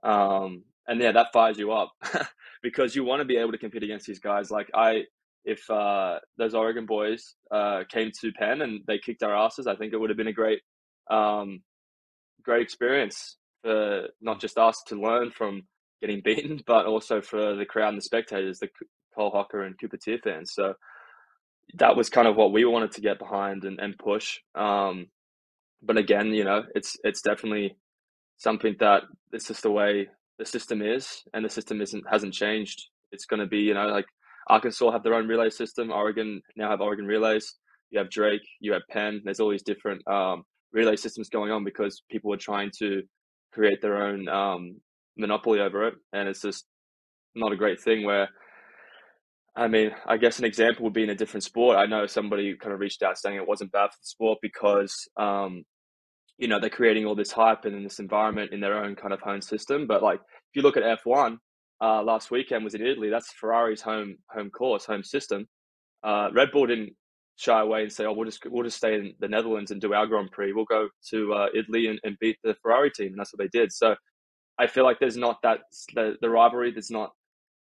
Um, and yeah, that fires you up because you want to be able to compete against these guys. Like I, if uh, those Oregon boys uh, came to Penn and they kicked our asses, I think it would have been a great, um, great experience for not just us to learn from getting beaten, but also for the crowd and the spectators, the Cole Hocker and Cooper Teare fans. So that was kind of what we wanted to get behind and, and push. Um, but again, you know, it's it's definitely something that it's just the way the system is, and the system isn't hasn't changed. It's going to be, you know, like Arkansas have their own relay system. Oregon now have Oregon relays. You have Drake. You have Penn. There's all these different um, relay systems going on because people are trying to create their own um, monopoly over it, and it's just not a great thing. Where I mean, I guess an example would be in a different sport. I know somebody kind of reached out saying it wasn't bad for the sport because, um, you know, they're creating all this hype and in this environment in their own kind of home system. But like, if you look at F1, uh, last weekend was in Italy. That's Ferrari's home home course, home system. Uh, Red Bull didn't shy away and say, "Oh, we'll just we'll just stay in the Netherlands and do our Grand Prix. We'll go to uh, Italy and, and beat the Ferrari team." And that's what they did. So I feel like there's not that the, the rivalry. There's not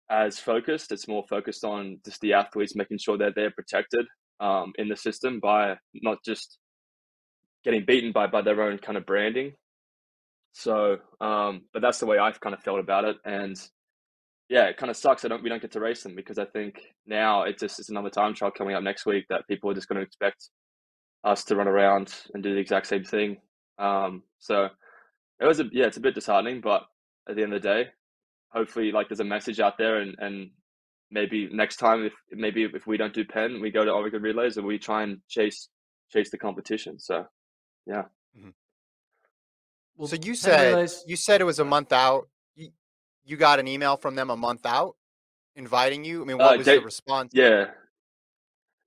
as focused. It's more focused on just the athletes making sure that they're protected um, in the system by not just getting beaten by by their own kind of branding. So, um, but that's the way I've kind of felt about it, and yeah, it kind of sucks. I don't we don't get to race them because I think now it's just it's another time trial coming up next week that people are just going to expect us to run around and do the exact same thing. Um, so it was a yeah, it's a bit disheartening, but at the end of the day, hopefully like there's a message out there and and maybe next time if maybe if we don't do Penn, we go to Oregon relays and we try and chase chase the competition. So yeah. Mm-hmm. Well, so you said relays... you said it was a month out. You, you got an email from them a month out inviting you. I mean, what uh, was da- the response? Yeah,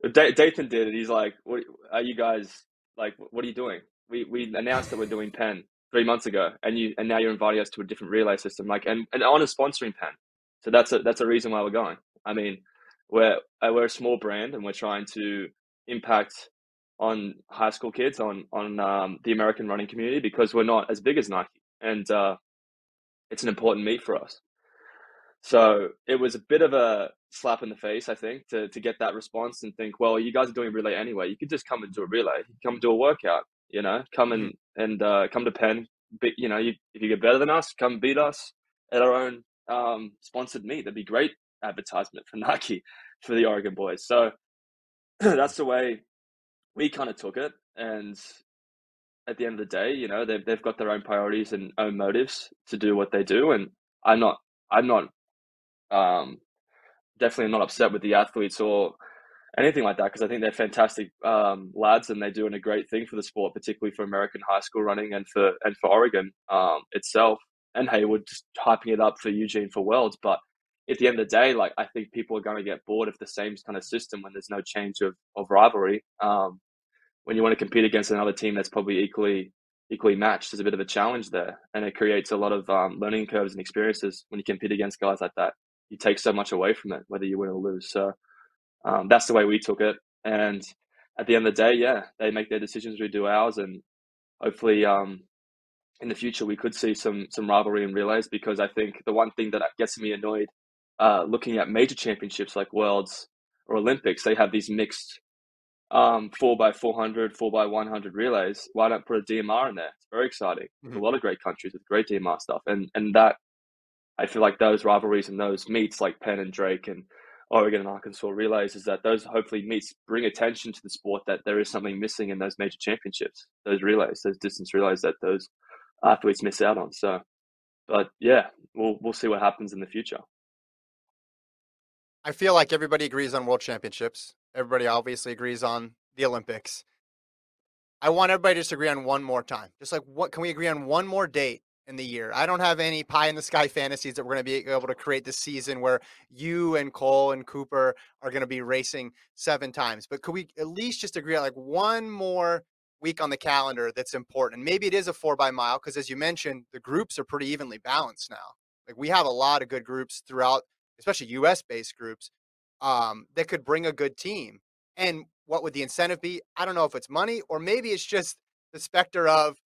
da- Dathan did it. He's like, "What are you guys like? What are you doing?" We we announced that we're doing Penn three months ago, and you and now you're inviting us to a different relay system, like and and on a sponsoring Penn. So that's a that's a reason why we're going. I mean, we're uh, we're a small brand, and we're trying to impact on high school kids, on on um, the American running community, because we're not as big as Nike, and uh, it's an important meet for us. So it was a bit of a slap in the face, I think, to to get that response and think, well, you guys are doing relay anyway. You could just come and do a relay, come do a workout. You know, come and mm-hmm. and uh, come to Penn. You know, you, if you get better than us, come beat us at our own um, sponsored meet. That'd be great advertisement for Nike for the Oregon boys. So that's the way we kind of took it. And at the end of the day, you know, they've they've got their own priorities and own motives to do what they do. And I'm not I'm not um, definitely not upset with the athletes or anything like that because I think they're fantastic um, lads and they're doing a great thing for the sport, particularly for American high school running and for and for Oregon um, itself and Hayward just hyping it up for Eugene for Worlds. But at the end of the day, like I think people are going to get bored of the same kind of system when there's no change of of rivalry. Um, when you want to compete against another team that's probably equally equally matched, there's a bit of a challenge there, and it creates a lot of um, learning curves and experiences when you compete against guys like that. You take so much away from it, whether you win or lose. So um, that's the way we took it. And at the end of the day, yeah, they make their decisions, we do ours, and hopefully, um, in the future, we could see some some rivalry in relays. Because I think the one thing that gets me annoyed, uh, looking at major championships like Worlds or Olympics, they have these mixed um, four by 400, four by 100 relays. Why don't put a DMR in there? It's very exciting. Mm-hmm. a lot of great countries with great DMR stuff, and and that I feel like those rivalries and those meets like Penn and Drake and Oregon and Arkansas relays is that those hopefully meets bring attention to the sport that there is something missing in those major championships, those relays, those distance relays that those athletes miss out on. So, but yeah, we'll we'll see what happens in the future. I feel like everybody agrees on world championships. Everybody obviously agrees on the Olympics. I want everybody to just agree on one more time. Just like what can we agree on one more date in the year. I don't have any pie in the sky fantasies that we're going to be able to create this season where you and Cole and Cooper are going to be racing seven times. But could we at least just agree on like one more week on the calendar that's important? maybe it is a four by mile because, as you mentioned, the groups are pretty evenly balanced now. Like we have a lot of good groups throughout, especially U.S. based groups um, that could bring a good team. And what would the incentive be? I don't know if it's money or maybe it's just the specter of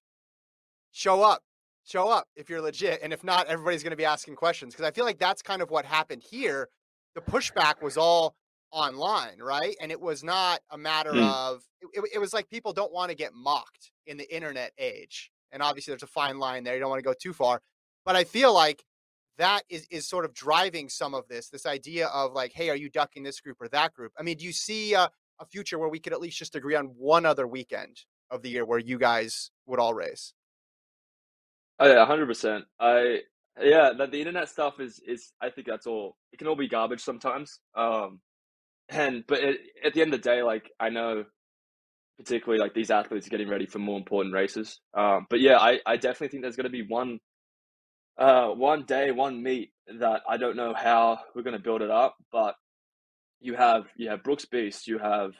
show up, show up if you're legit. And if not, everybody's going to be asking questions. Because I feel like that's kind of what happened here. The pushback was all online, right? And it was not a matter mm. of, it, it, was like people don't want to get mocked in the internet age. And obviously, there's a fine line there. You don't want to go too far. But I feel like that is, is sort of driving some of this, this idea of like, hey, are you ducking this group or that group? I mean, do you see a, a future where we could at least just agree on one other weekend of the year where you guys would all race? Oh yeah, hundred percent. I yeah, the, the internet stuff is is I think that's all. It can all be garbage sometimes. Um, and but it, at the end of the day, like I know, particularly like these athletes are getting ready for more important races. Um, but yeah, I I definitely think there's going to be one, uh, one day, one meet that I don't know how we're going to build it up, but you have you have Brooks Beast, you have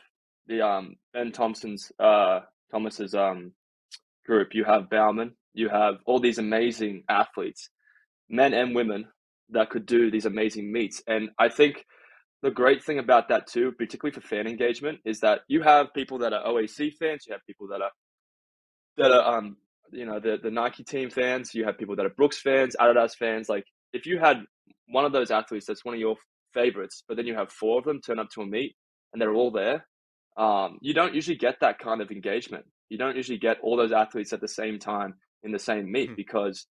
the um Ben Thompson's uh Thomas's um group, you have Bauman, you have all these amazing athletes, men and women that could do these amazing meets. And I think the great thing about that too, particularly for fan engagement, is that you have people that are OAC fans, you have people that are that are um you know the the Nike team fans, you have people that are Brooks fans, Adidas fans. Like if you had one of those athletes that's one of your favorites, but then you have four of them turn up to a meet and they're all there, um, you don't usually get that kind of engagement. You don't usually get all those athletes at the same time in the same meet mm-hmm. because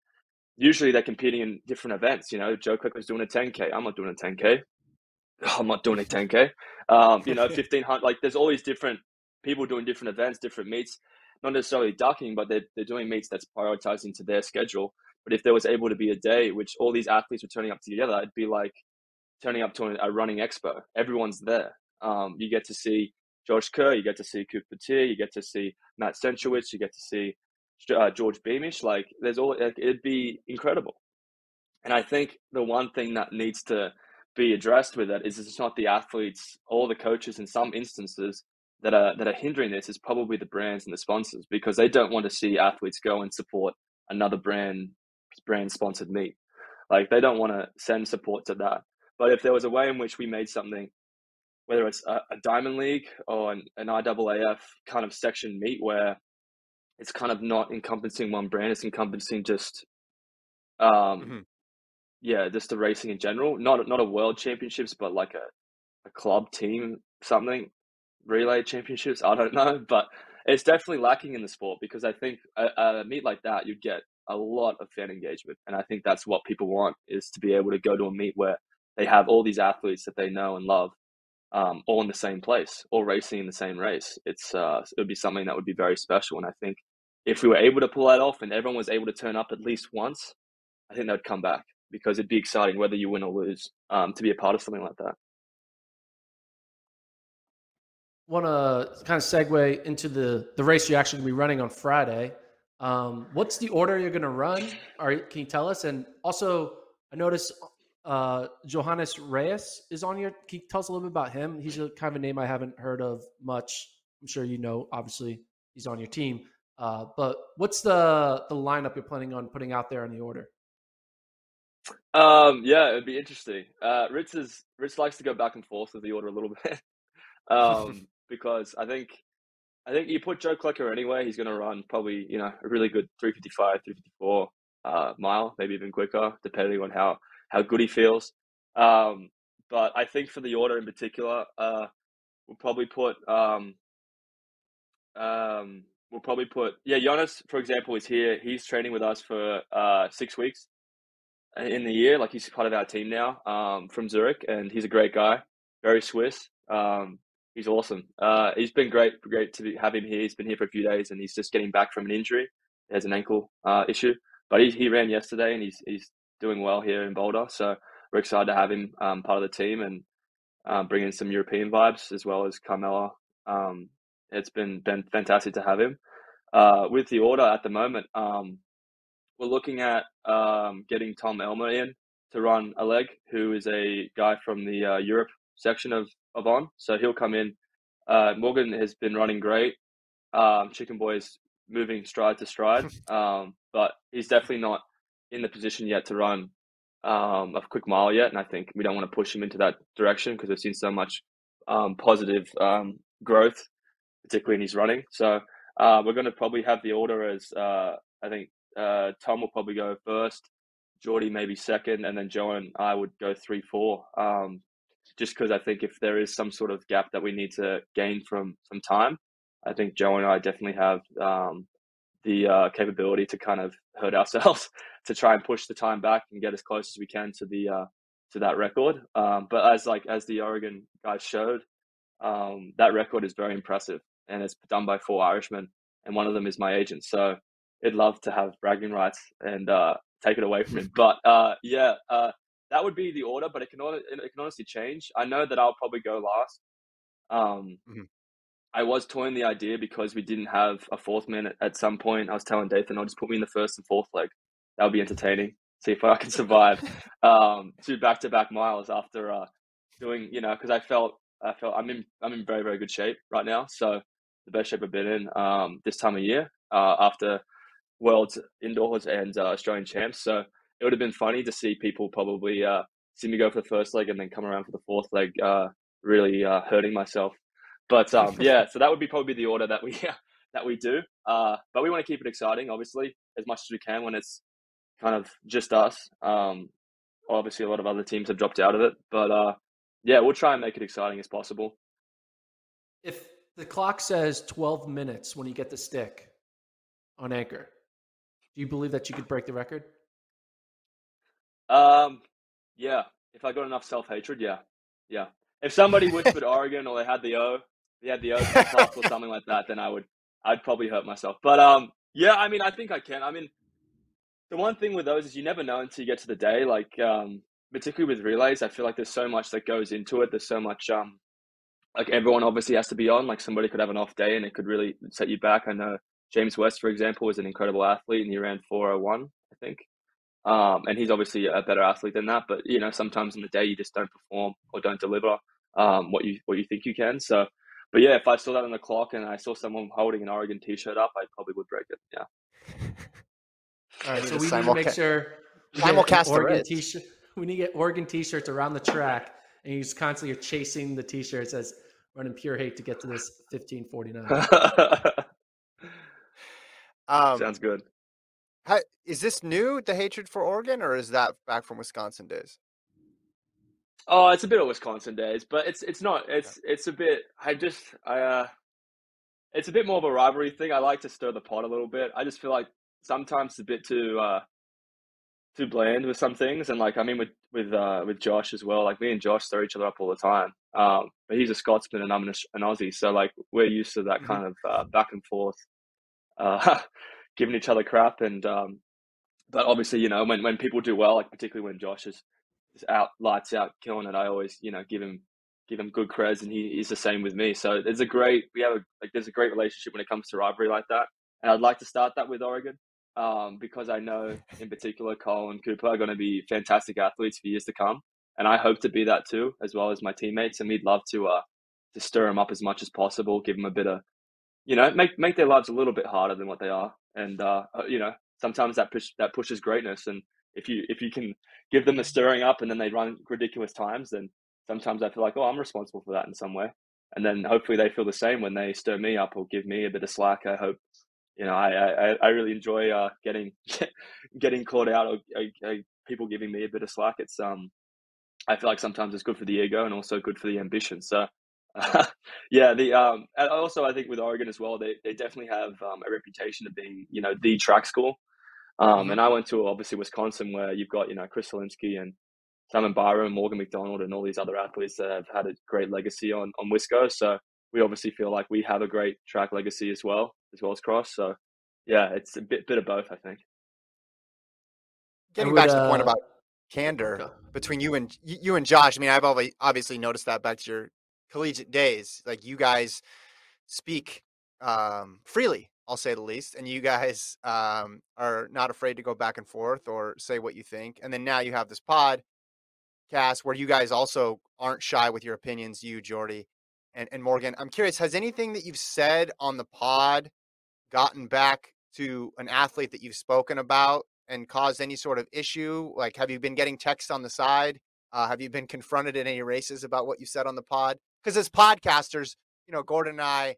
usually they're competing in different events. You know, Joe Quick was doing a 10K. I'm not doing a 10K. I'm not doing a 10K. Um, you know, 1500. Like, there's all these different people doing different events, different meets. Not necessarily ducking, but they're, they're doing meets that's prioritizing to their schedule. But if there was able to be a day which all these athletes were turning up together, it'd be like turning up to a running expo. Everyone's there. Um, you get to see Josh Kerr, you get to see Cooper Teare, you get to see Matt Centrowitz, you get to see uh, George Beamish. Like, there's all like, it'd be incredible. And I think the one thing that needs to be addressed with it is it's not the athletes or the coaches in some instances that are that are hindering this. Is probably the brands and the sponsors because they don't want to see athletes go and support another brand brand sponsored meet. Like they don't want to send support to that. But if there was a way in which we made something, whether it's a, a Diamond League or an, an IAAF kind of section meet where it's kind of not encompassing one brand, it's encompassing just, um, mm-hmm. yeah, just the racing in general. Not not a world championships, but like a, a club team something relay championships. I don't know, but it's definitely lacking in the sport because I think a, a meet like that you'd get a lot of fan engagement, and I think that's what people want is to be able to go to a meet where they have all these athletes that they know and love, um, all in the same place, all racing in the same race. It's uh, it would be something that would be very special, and I think if we were able to pull that off and everyone was able to turn up at least once, I think they'd come back because it'd be exciting whether you win or lose um, to be a part of something like that. Want to kind of segue into the the race you're actually going to be running on Friday. Um, what's the order you're going to run? Or can you tell us? And also, I noticed uh, Johannes Raess is on your. Can you tell us a little bit about him? He's a kind of a name I haven't heard of much. I'm sure you know. Obviously, he's on your team. Uh, but what's the the lineup you're planning on putting out there in the order? Um, yeah, it'd be interesting. Uh, Ritz is Ritz likes to go back and forth with the order a little bit, um, because I think I think you put Joe Klecker anywhere, he's going to run probably you know a really good 355, 354 uh, mile, maybe even quicker, depending on how how good he feels. Um, but I think for the order in particular, uh, we'll probably put um, um, we'll probably put yeah. Jonas, for example, is here. He's training with us for uh, six weeks in the year. Like he's part of our team now um, from Zurich, and he's a great guy, very Swiss. Um, he's awesome. Uh, he's been great, great to have him here. He's been here for a few days, and he's just getting back from an injury. He has an ankle uh, issue, but he, he ran yesterday, and he's he's doing well here in Boulder. So we're excited to have him um, part of the team and um, bring in some European vibes as well as Carmela. Um, it's been been fantastic to have him. Uh, with the order at the moment, um, we're looking at um, getting Tom Elmer in to run a leg, who is a guy from the uh, Europe section of, of On. So he'll come in. Uh, Morgan has been running great. Um, Chicken Boy is moving stride to stride, um, but he's definitely not in the position yet to run um, a quick mile yet. And I think we don't want to push him into that direction because we've seen so much um, positive um, growth, particularly in his running. So uh, we're going to probably have the order as uh, I think uh, Tom will probably go first, Geordie maybe second, and then Joe and I would go three, four. Um, just because I think if there is some sort of gap that we need to gain from some time, I think Joe and I definitely have um, the uh, capability to kind of hurt ourselves to try and push the time back and get as close as we can to the uh, to that record. Um, but as like as the Oregon guys showed, um, that record is very impressive and it's done by four Irishmen, and one of them is my agent. So I'd love to have bragging rights and uh, take it away from him. But uh, yeah, uh, that would be the order, but it can it can honestly change. I know that I'll probably go last. Um, mm-hmm. I was toying the idea because we didn't have a fourth man at, at some point. I was telling Dathan, I'll just put me in the first and fourth leg. That would be entertaining. See if I can survive um, two back to back miles after uh, doing, you know, because I felt I felt I'm in I'm in very very good shape right now. So the best shape I've been in um, this time of year uh, after Worlds indoors and uh, Australian champs. So it would have been funny to see people probably uh, see me go for the first leg and then come around for the fourth leg, uh, really uh, hurting myself. But um, yeah, so that would be probably the order that we that we do. Uh, but we want to keep it exciting, obviously, as much as we can when it's kind of just us. Um, obviously, a lot of other teams have dropped out of it, but uh, yeah, we'll try and make it exciting as possible. If the clock says 12 minutes when you get the stick on anchor, do you believe that you could break the record? Um, yeah. If I got enough self hatred, yeah, yeah. If somebody whispered Oregon or they had the O, had the O or something like that, then I would, I'd probably hurt myself. But um, yeah, I mean, I think I can. I mean, the one thing with those is you never know until you get to the day. Like, um, particularly with relays, I feel like there's so much that goes into it. There's so much, um, like everyone obviously has to be on. Like somebody could have an off day and it could really set you back. I know James West, for example, was an incredible athlete and he ran 401, I think. Um, and he's obviously a better athlete than that. But you know, sometimes in the day you just don't perform or don't deliver um, what you what you think you can. So, but yeah, if I saw that on the clock and I saw someone holding an Oregon T-shirt up, I probably would break it. Yeah. All right, so we need to make sure we get Oregon T-shirt. We need to get Oregon T-shirts around the track, and you just constantly are chasing the T-shirts as running pure hate to get to this fifteen forty nine. um, Sounds good. How, is this new, the hatred for Oregon, or is that back from Wisconsin days? Oh, it's a bit of Wisconsin days, but it's it's not. It's it's a bit. I just I. uh It's a bit more of a rivalry thing. I like to stir the pot a little bit. I just feel like sometimes it's a bit too uh too bland with some things, and like I mean with with uh with Josh as well. Like me and Josh stir each other up all the time. Um, but he's a Scotsman and I'm an, an Aussie, so like we're used to that mm-hmm. kind of uh, back and forth. Uh, giving each other crap. And um, but obviously, you know, when when people do well, like particularly when Josh is, is out lights out killing it, I always you know give him give him good creds, and he, he's the same with me. So there's a great we have a like there's a great relationship when it comes to rivalry like that, and I'd like to start that with Oregon. Um, because I know in particular Cole and Cooper are going to be fantastic athletes for years to come, and I hope to be that too, as well as my teammates. And we'd love to uh, to stir them up as much as possible, give them a bit of, you know, make make their lives a little bit harder than what they are and uh, uh, you know sometimes that push that pushes greatness and if you if you can give them a stirring up and then they run ridiculous times then sometimes i feel like oh i'm responsible for that in some way. And then hopefully they feel the same when they stir me up or give me a bit of slack i hope. You know i i, I really enjoy uh, getting getting called out or, or, or people giving me a bit of slack. It's um i feel like sometimes it's good for the ego and also good for the ambition. So yeah, the um, and also I think with Oregon as well, they they definitely have um, a reputation of being you know the track school. Um, mm-hmm. and I went to obviously Wisconsin where you've got you know Chris Solinsky and Simon Bairu, and Morgan McDonald, and all these other athletes that have had a great legacy on on Wisco. So we obviously feel like we have a great track legacy as well, as well as cross. So yeah, it's a bit bit of both, I think. Getting would, back to the point uh, about candor between you and you and Josh. I mean, I've obviously noticed that back to your collegiate days. Like you guys speak um, freely, I'll say the least, and you guys um, are not afraid to go back and forth or say what you think. And then now you have this pod cast where you guys also aren't shy with your opinions. You, Geordie, and, and Morgan. I'm curious, has anything that you've said on the pod gotten back to an athlete that you've spoken about and caused any sort of issue? Like, have you been getting texts on the side? Uh, have you been confronted in any races about what you said on the pod? because as podcasters, you know, Gordon and I,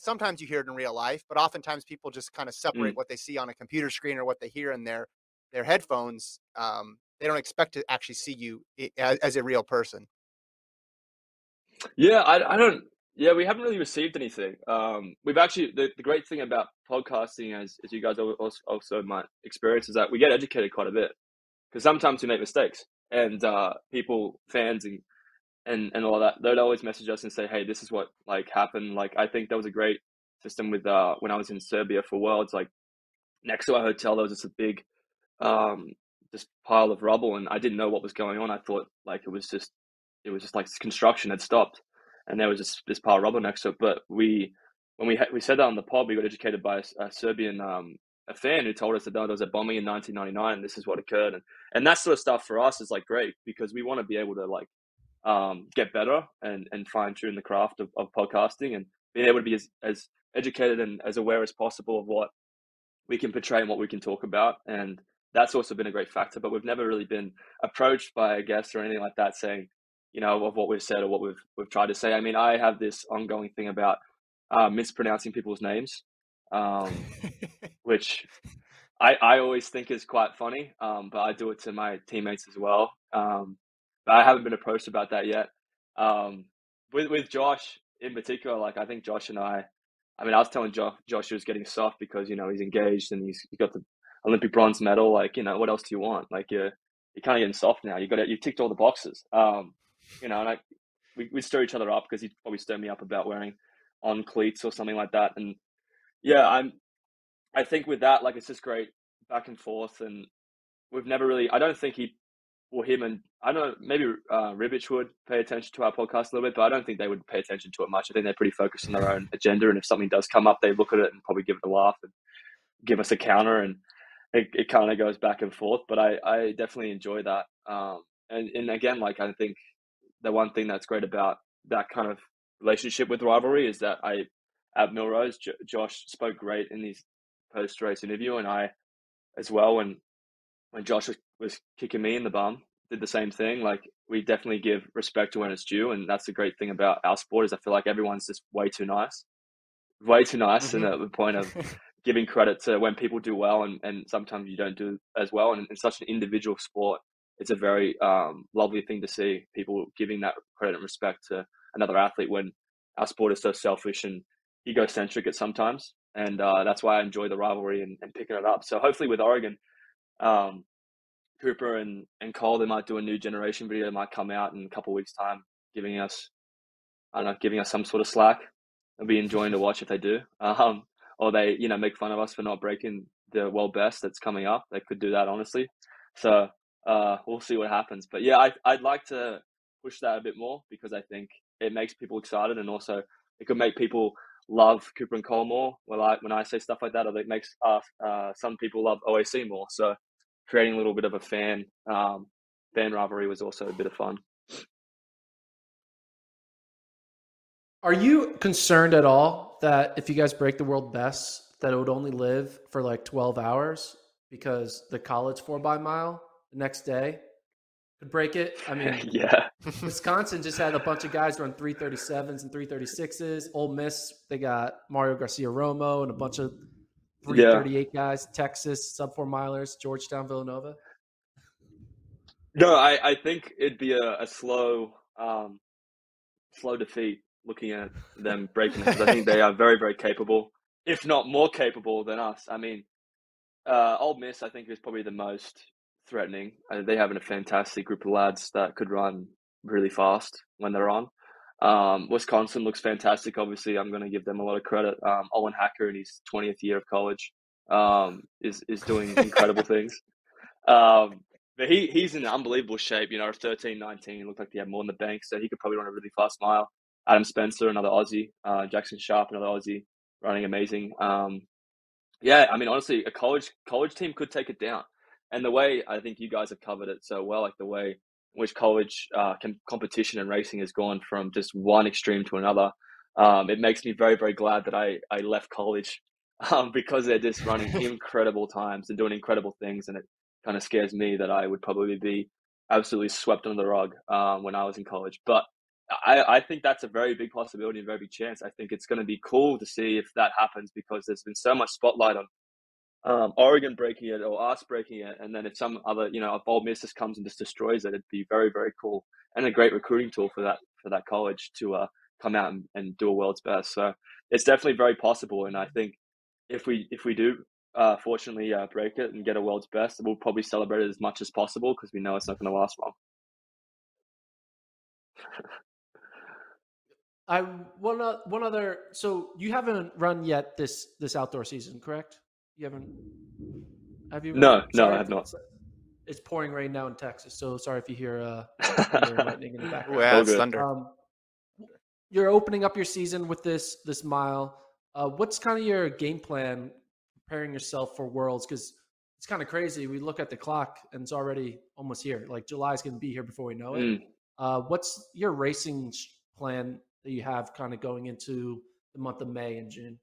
sometimes you hear it in real life, but oftentimes people just kind of separate mm. what they see on a computer screen or what they hear in their their headphones. Um, they don't expect to actually see you as, as a real person. Yeah, I, I, don't. Yeah, we haven't really received anything. Um, we've actually the, the great thing about podcasting, as as you guys also, also might experience, is that we get educated quite a bit because sometimes we make mistakes, and uh, people, fans, and and and all that they'd always message us and say hey this is what like happened. Like i think that was a great system with uh when i was in serbia for worlds like next to our hotel there was just a big um this pile of rubble and i didn't know what was going on. I thought like it was just it was just like construction had stopped and there was just this pile of rubble next to it. But we when we ha- we said that on the pod we got educated by a, a serbian um a fan who told us that there was a bombing in 1999 and this is what occurred. And and that sort of stuff for us is like great because we want to be able to like um, get better and and fine tune the craft of, of podcasting and being able to be as, as educated and as aware as possible of what we can portray and what we can talk about. And that's also been a great factor. But we've never really been approached by a guest or anything like that saying, you know, of what we've said or what we've we've tried to say. I mean, I have this ongoing thing about uh, mispronouncing people's names, um, which I, I always think is quite funny. Um, but I do it to my teammates as well. Um, I haven't been approached about that yet. Um, with with Josh in particular, like I think Josh and I, I mean, I was telling Josh, Josh he was getting soft because you know he's engaged and he's, he's got the Olympic bronze medal. Like you know, what else do you want? Like you're you're kind of getting soft now. You got. You ticked all the boxes. Um, you know, and I we we stir each other up because he probably stir me up about wearing on cleats or something like that. And yeah, I'm. I think with that, like it's just great back and forth, and we've never really. I don't think he or him and I don't know, maybe uh, Ribic would pay attention to our podcast a little bit, but I don't think they would pay attention to it much. I think they're pretty focused on their own agenda, and if something does come up, they look at it and probably give it a laugh and give us a counter, and it, it kind of goes back and forth. But I, I definitely enjoy that, um, and and again, like I think the one thing that's great about that kind of relationship with rivalry is that I at Millrose, J- Josh spoke great in his post race interview, and I as well when when Josh was, was kicking me in the bum, did the same thing. Like we definitely give respect to when it's due, and that's the great thing about our sport is I feel like everyone's just way too nice, way too nice, mm-hmm. and at the point of giving credit to when people do well, and, and sometimes you don't do as well. And in such an individual sport, it's a very um, lovely thing to see people giving that credit and respect to another athlete when our sport is so selfish and egocentric at sometimes. And uh, that's why I enjoy the rivalry and, and picking it up. So hopefully with Oregon, um, Cooper and, and Cole, they might do a new generation video. They might come out in a couple weeks' time, giving us, I don't know, giving us some sort of slack. It'll be enjoying to watch if they do. Um, or they, you know, make fun of us for not breaking the world best that's coming up. They could do that, honestly. So uh, we'll see what happens. But yeah, I, I'd like to push that a bit more because I think it makes people excited and also it could make people love Cooper and Cole more when I when I say stuff like that, or it makes uh, uh, some people love OAC more. So creating a little bit of a fan um, fan rivalry was also a bit of fun. Are you concerned at all that if you guys break the world best, that it would only live for like 12 hours because the college four by mile the next day could break it? I mean, yeah. Wisconsin just had a bunch of guys run 337s and 336s. Ole Miss, they got Mario Garcia Romo and a bunch of 338 yeah. guys, Texas, sub four milers, Georgetown, Villanova? No, I, I think it'd be a, a slow, um, slow defeat looking at them breaking because I think they are very, very capable, if not more capable than us. I mean, uh, Ole Miss, I think, is probably the most threatening. Uh, they have a fantastic group of lads that could run really fast when they're on. Um, Wisconsin looks fantastic. Obviously, I'm going to give them a lot of credit. Um, Olin Hacker in his 20th year of college um, is is doing incredible things. Um, but he he's in unbelievable shape. You know, 13, 19, looked like he had more in the bank, so he could probably run a really fast mile. Adam Spencer, another Aussie. Uh, Jackson Sharp, another Aussie, running amazing. Um, yeah, I mean, honestly, a college college team could take it down. And the way I think you guys have covered it so well, like the way which college uh, competition and racing has gone from just one extreme to another. Um, it makes me very, very glad that I, I left college um, because they're just running incredible times and doing incredible things. And it kind of scares me that I would probably be absolutely swept under the rug um, when I was in college. But I, I think that's a very big possibility, and very big chance. I think it's going to be cool to see if that happens because there's been so much spotlight on um, Oregon breaking it or us breaking it, and then if some other, you know, if Ole Miss just comes and just destroys it, it'd be very, very cool and a great recruiting tool for that for that college to uh, come out and, and do a world's best. So it's definitely very possible, and I think if we if we do uh, fortunately uh, break it and get a world's best, we'll probably celebrate it as much as possible because we know it's not going to last long. I one uh, one other. So you haven't run yet this this outdoor season, correct? You haven't? Have you? No, no, I have not. It's pouring rain now in Texas, so sorry if you hear uh, lightning in the background. Yeah, it's thunder. Um, you're opening up your season with this this mile. Uh, what's kind of your game plan preparing yourself for Worlds? Because it's kind of crazy. We look at the clock and it's already almost here. Like July is going to be here before we know it. Mm. Uh, what's your racing plan that you have kind of going into the month of May and June?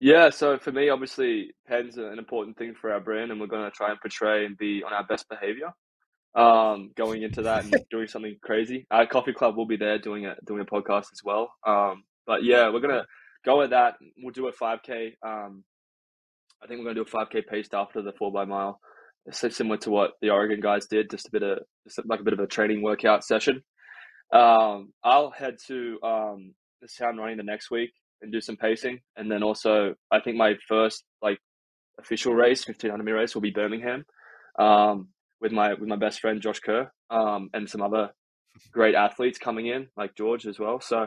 Yeah, so for me, obviously, Penn's an important thing for our brand, and we're going to try and portray and be on our best behavior um, going into that and doing something crazy. Our coffee club will be there doing a doing a podcast as well. Um, but yeah, we're gonna go with that. We'll do a 5k. Um, I think we're gonna do a 5k paced after the four by mile, so similar to what the Oregon guys did. Just a bit of just like a bit of a training workout session. Um, I'll head to um, the sound running the next week and do some pacing, and then also I think my first like official race, 1500 meter race, will be Birmingham. Um, with my with my best friend Josh Kerr um, and some other great athletes coming in like George as well. So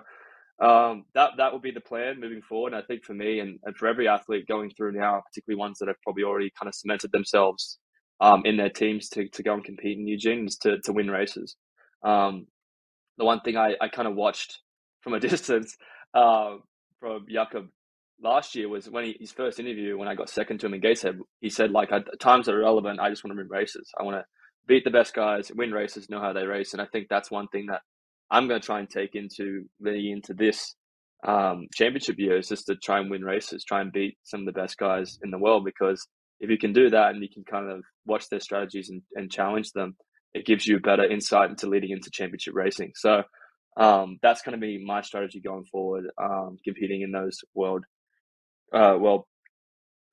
um, that that would be the plan moving forward. And I think for me and, and for every athlete going through now, particularly ones that have probably already kind of cemented themselves um, in their teams to, to go and compete in Eugene is to, to win races. Um, the one thing I, I kind of watched from a distance uh, from Jakob last year was when he, his first interview when I got second to him in Gateshead. He said like times are irrelevant. I just want to win races. I want to beat the best guys, win races, know how they race, and I think that's one thing that I'm going to try and take into leading into this um, championship year is just to try and win races, try and beat some of the best guys in the world. Because if you can do that and you can kind of watch their strategies and, and challenge them, it gives you better insight into leading into championship racing. So um, that's going to be my strategy going forward, um, competing in those world uh, world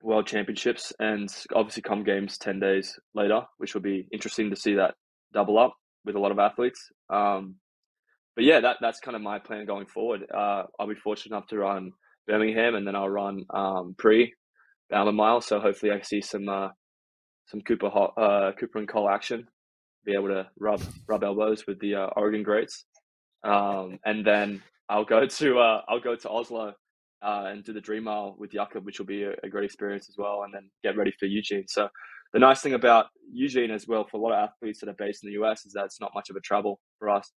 world championships and obviously com games 10 days later which will be interesting to see that double up with a lot of athletes. Um, but yeah that, that's kind of my plan going forward. Uh, i'll be fortunate enough to run birmingham and then i'll run um, pre Bowerman mile so hopefully i see some uh, some cooper uh, cooper and cole action be able to rub rub elbows with the uh, oregon greats um, and then i'll go to uh, i'll go to oslo uh, and do the Dream Mile with Jakob, which will be a, a, great experience as well, and then get ready for Eugene. So the nice thing about Eugene as well for a lot of athletes that are based in the US is that it's not much of a travel for us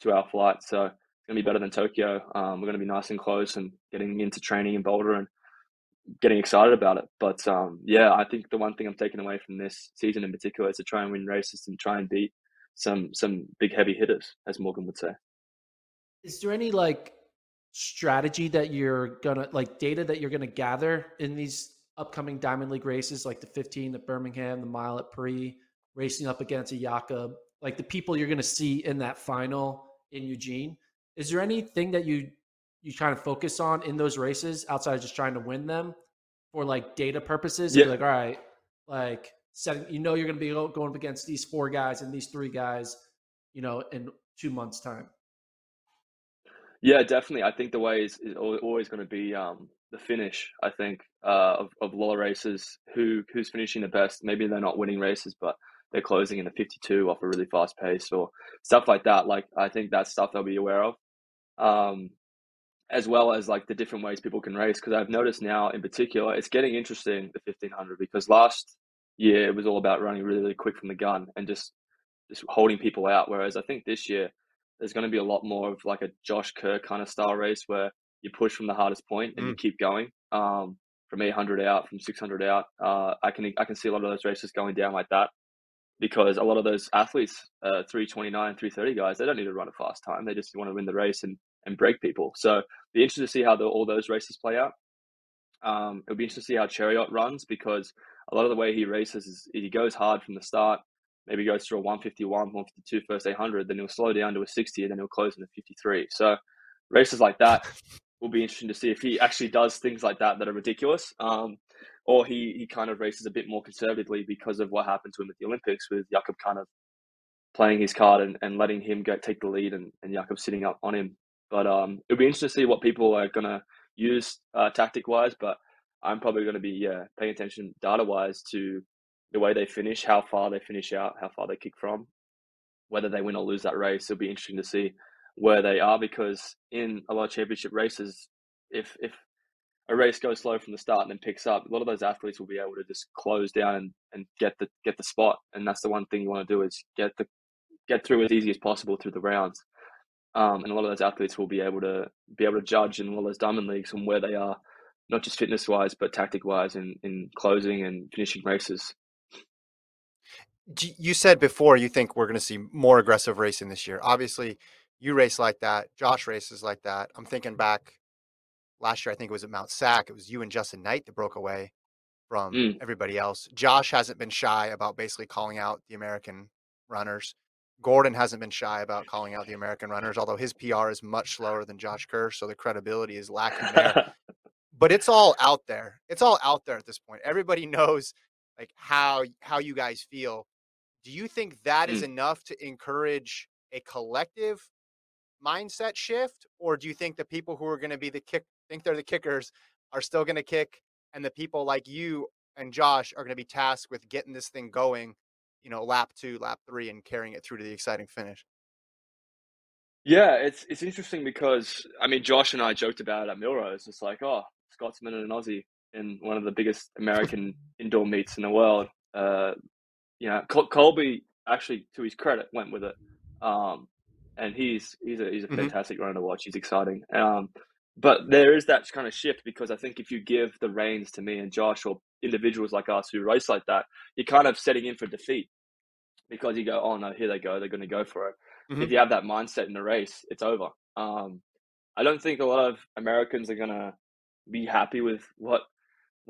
to our flight. So it's going to be better than Tokyo. Um, we're going to be nice and close and getting into training in Boulder and getting excited about it. But um, yeah, I think the one thing I'm taking away from this season in particular is to try and win races and try and beat some some big heavy hitters, as Morgan would say. Is there any like strategy that you're gonna like data that you're gonna gather in these upcoming Diamond League races, like the 15 at Birmingham, the mile at Pre, racing up against a Jakob, like the people you're gonna see in that final in Eugene. Is there anything that you you kind of focus on in those races outside of just trying to win them for like data purposes? Yeah. like, all right, like setting, you know, you're going to be going up against these four guys and these three guys, you know, in two months' time. Yeah, definitely. I think the way is, is always going to be um, the finish. I think uh, of of Lola races, who who's finishing the best. Maybe they're not winning races, but they're closing in a fifty two off a really fast pace or stuff like that. Like I think that's stuff they'll be aware of, um, as well as like the different ways people can race. Because I've noticed now, in particular, it's getting interesting the fifteen hundred because last year it was all about running really really quick from the gun and just just holding people out. Whereas I think this year there's going to be a lot more of like a Josh Kerr kind of style race where you push from the hardest point and mm. you keep going. Um, from 800 out, from 600 out, uh, I can I can see a lot of those races going down like that because a lot of those athletes, uh, 329, 330 guys, they don't need to run a fast time. They just want to win the race and and break people. So be interested to see how the, all those races play out. Um, it'll be interesting to see how Cheruiyot runs because a lot of the way he races is he goes hard from the start maybe goes through a 151, 152 first 800, then he'll slow down to a 60, and then he'll close in a 53. So races like that will be interesting to see if he actually does things like that that are ridiculous, um, or he he kind of races a bit more conservatively because of what happened to him at the Olympics with Jakob kind of playing his card and, and letting him go take the lead and, and Jakob sitting up on him. But um, it'll be interesting to see what people are going to use uh, tactic wise. But I'm probably going to be yeah paying attention data wise to the way they finish, how far they finish out, how far they kick from, whether they win or lose that race. It'll be interesting to see where they are because in a lot of championship races, if if a race goes slow from the start and then picks up, a lot of those athletes will be able to just close down and, and get the get the spot. And that's the one thing you want to do is get the get through as easy as possible through the rounds. Um, and a lot of those athletes will be able to be able to judge in a lot of those diamond leagues and where they are, not just fitness wise, but tactic wise in, in closing and finishing races you said before you think we're going to see more aggressive racing this year. Obviously, you race like that. Josh races like that. I'm thinking back last year. I think it was at Mount Sac. It was you and Justin Knight that broke away from mm. everybody else. Josh hasn't been shy about basically calling out the American runners. Gordon hasn't been shy about calling out the American runners, although his PR is much slower than Josh Kerr, so the credibility is lacking there. but it's all out there. It's all out there at this point. Everybody knows like how how you guys feel. Do you think that mm. is enough to encourage a collective mindset shift, or do you think the people who are going to be the kick think they're the kickers are still going to kick, and the people like you and Josh are going to be tasked with getting this thing going, you know, lap two, lap three, and carrying it through to the exciting finish? Yeah, it's it's interesting because I mean, Josh and I joked about it at Millrose. It's like, oh, Scotsman and an Aussie in one of the biggest American indoor meets in the world. Uh, know, Col- Colby actually, to his credit, went with it, um, and he's he's a he's a mm-hmm. fantastic runner to watch. He's exciting. Um, but there is that kind of shift because I think if you give the reins to me and Josh or individuals like us who race like that, you're kind of setting in for defeat because you go, oh no, here they go, they're going to go for it. Mm-hmm. If you have that mindset in the race, it's over. Um, I don't think a lot of Americans are going to be happy with what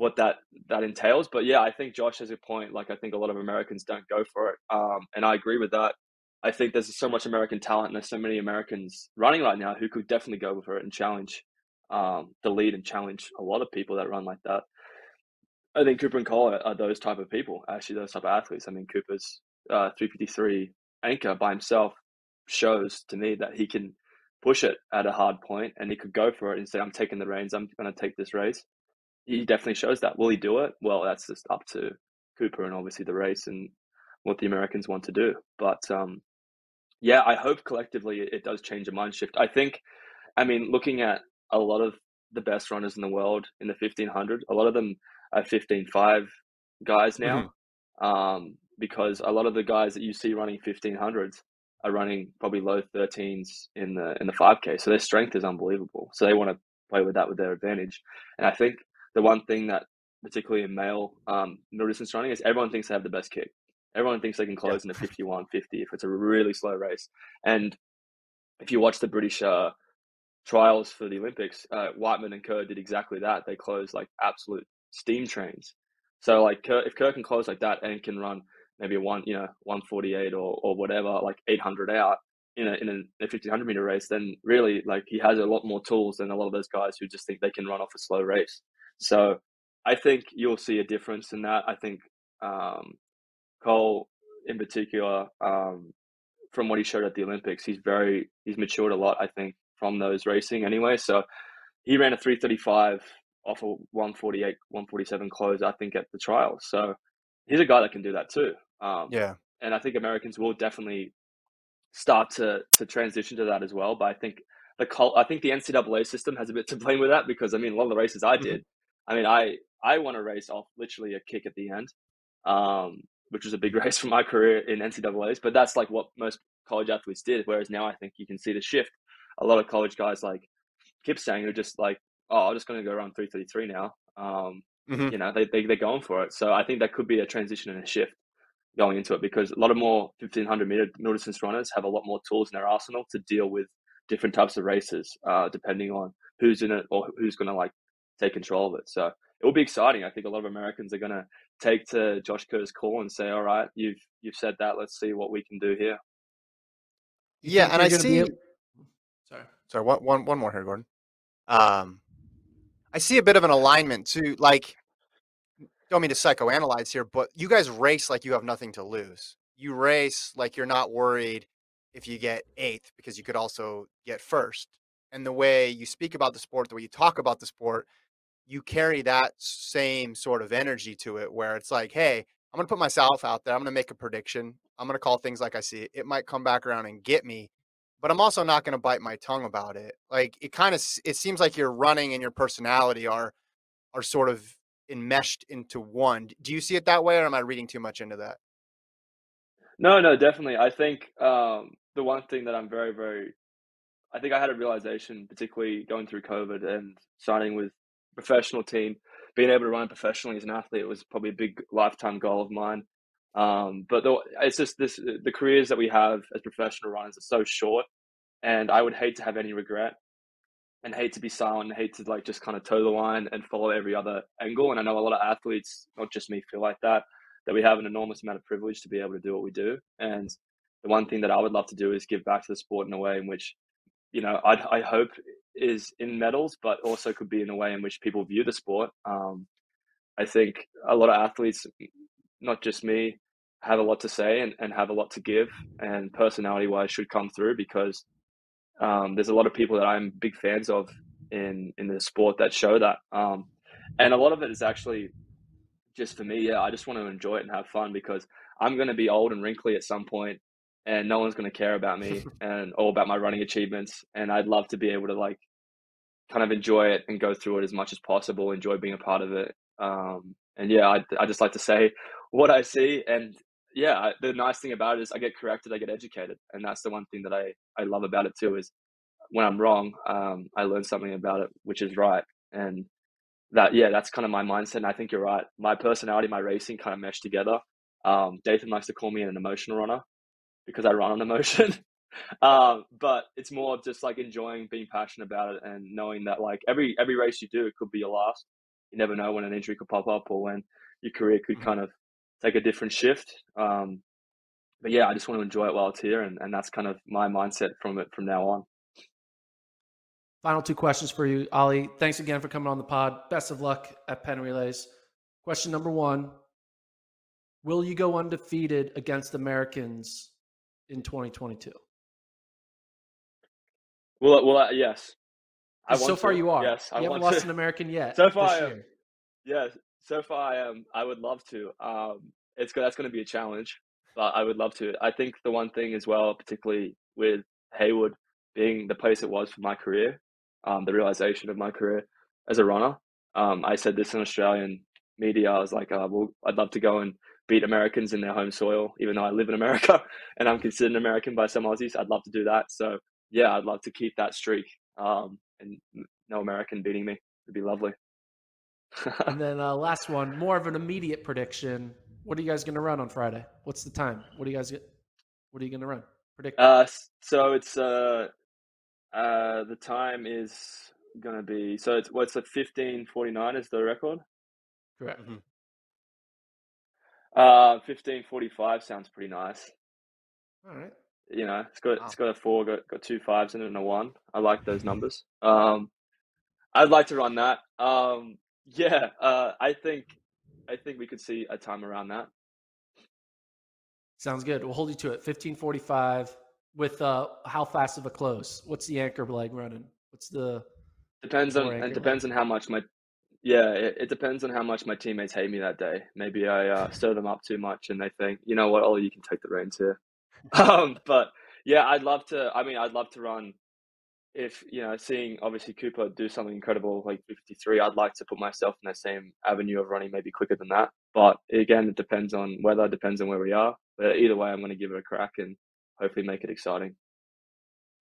what that that entails. But yeah, I think Josh has a point. Like I think a lot of Americans don't go for it, um, and I agree with that. I think there's so much American talent and there's so many Americans running right now who could definitely go for it and challenge um, the lead and challenge a lot of people that run like that. I think Cooper and Cole are, are those type of people, actually those type of athletes. I mean, Cooper's uh, 353 anchor by himself shows to me that he can push it at a hard point and he could go for it and say, I'm taking the reins, I'm going to take this race. He definitely shows that. Will he do it? Well, that's just up to Cooper and obviously the race and what the Americans want to do. But um, yeah, I hope collectively it does change a mind shift. I think, I mean, looking at a lot of the best runners in the world in the 1500, a lot of them are 15.5 guys now. Mm-hmm. Um, because a lot of the guys that you see running 1500s are running probably low 13s in the in the 5k so their strength is unbelievable so they want to play with that with their advantage and i think the one thing that particularly in male um, middle distance running is everyone thinks they have the best kick. Everyone thinks they can close yeah. in a 51 50 if it's a really slow race. And if you watch the british uh, trials for the olympics uh, Wightman and kerr did exactly that. They closed like absolute steam trains. So like kerr, if kerr can close like that and can run maybe one, you know, 148 or, or whatever, like 800 out in a, in a 1500 meter race, then really like he has a lot more tools than a lot of those guys who just think they can run off a slow race. So I think you'll see a difference in that. I think um, Cole in particular, um, from what he showed at the Olympics, he's very, he's matured a lot, I think, from those racing anyway. So he ran a 335 off a 148, 147 close, I think, at the trial. So he's a guy that can do that too. Um, yeah, and I think Americans will definitely start to to transition to that as well. But I think the cult, I think the NCAA system has a bit to blame with that because I mean a lot of the races I mm-hmm. did, I mean I I won a race off literally a kick at the end, um, which was a big race for my career in NCAA's. But that's like what most college athletes did. Whereas now I think you can see the shift. A lot of college guys like Kipsang are just like, oh, I'm just going to go around 333 now. Um, mm-hmm. You know, they, they they're going for it. So I think that could be a transition and a shift going into it because a lot of more 1500 meter middle distance runners have a lot more tools in their arsenal to deal with different types of races, uh, depending on who's in it or who's going to like take control of it. So it will be exciting. I think a lot of Americans are going to take to Josh Kerr's call and say, "All right, you've you've said that. Let's see what we can do here." Yeah, and I see. Able... Sorry, sorry. One, one, one more here, Gordon. Um, I see a bit of an alignment to like don't mean to psychoanalyze here, but you guys race like you have nothing to lose. You race like you're not worried if you get eighth because you could also get first. And the way you speak about the sport, the way you talk about the sport, you carry that same sort of energy to it where it's like, hey, I'm going to put myself out there. I'm going to make a prediction. I'm going to call things like I see it. It might come back around and get me, but I'm also not going to bite my tongue about it. Like it kind of it seems like your running and your personality are are sort of enmeshed into one. Do you see it that way, or am I reading too much into that? No, no, definitely. I think um, the one thing that I'm very, very, I think I had a realization, particularly going through COVID and signing with professional team, being able to run professionally as an athlete was probably a big lifetime goal of mine. Um, but the, it's just this the careers that we have as professional runners are so short, and I would hate to have any regret, and hate to be silent, hate to like just kind of toe the line and follow every other angle. And I know a lot of athletes, not just me, feel like that. That we have an enormous amount of privilege to be able to do what we do, and the one thing that I would love to do is give back to the sport in a way in which, you know, i I hope is in medals, but also could be in a way in which people view the sport. Um, I think a lot of athletes, not just me, have a lot to say and, and have a lot to give, and personality wise should come through because um, there's a lot of people that I'm big fans of in in the sport that show that. Um, and a lot of it is actually just for me. Yeah, I just want to enjoy it and have fun because I'm going to be old and wrinkly at some point, and no one's going to care about me and all about my running achievements. And I'd love to be able to like kind of enjoy it and go through it as much as possible, enjoy being a part of it. Um, and yeah, I, I just like to say what I see. And yeah, the nice thing about it is I get corrected, I get educated. And that's the one thing that I, I love about it too is when I'm wrong, um, I learn something about it, which is right. And that, yeah, that's kind of my mindset. And I think you're right. My personality, my racing kind of mesh together. Um, Dathan likes to call me an emotional runner because I run on emotion. um, but it's more of just like enjoying being passionate about it and knowing that like every every race you do it could be your last. You never know when an injury could pop up or when your career could mm-hmm. kind of take a different shift. Um, but yeah, I just want to enjoy it while it's here, and, and that's kind of my mindset from it from now on. Final two questions for you, Ali. Thanks again for coming on the pod. Best of luck at Penn Relays. Question number one Will you go undefeated against Americans in 2022? Well, well, uh, yes. I so far, to. you are. Yes, I you haven't lost to. an American yet. So far, I am. Yeah, so far I am. I would love to. Um, it's that's going to be a challenge, I would love to. I think the one thing as well, particularly with Hayward being the place it was for my career, um, the realization of my career as a runner. Um, I said this in Australian media. I was like, uh, well, I'd love to go and beat Americans in their home soil, even though I live in America and I'm considered an American by some Aussies. I'd love to do that. So yeah, I'd love to keep that streak. Um, and no American beating me would be lovely. and then uh, last one, more of an immediate prediction. What are you guys going to run on Friday? What's the time? What are you guys get? What are you going to run? Predict. Uh, so it's uh, uh, the time is going to be so it's what's well, a fifteen forty nine is the record. Correct. Mm-hmm. Uh, fifteen forty five sounds pretty nice. All right. You know, it's got wow. it's got a four, got got two fives in it and a one. I like those numbers. Um, I'd like to run that. Um, yeah, uh, I think I think we could see a time around that. Sounds good. We'll hold you to it. Fifteen forty five with uh how fast of a close? What's the anchor leg running? What's the depends on it depends leg? on how much my yeah, it, it, depends on how much my teammates hate me that day. Maybe I uh, stir them up too much, and they think, you know what, Ollie, you can take the reins here. um, but yeah, I'd love to. I mean, I'd love to run. If you know, seeing obviously Cooper do something incredible like 53, I'd like to put myself in that same avenue of running, maybe quicker than that. But again, it depends on weather, depends on where we are. But either way, I'm going to give it a crack and hopefully make it exciting.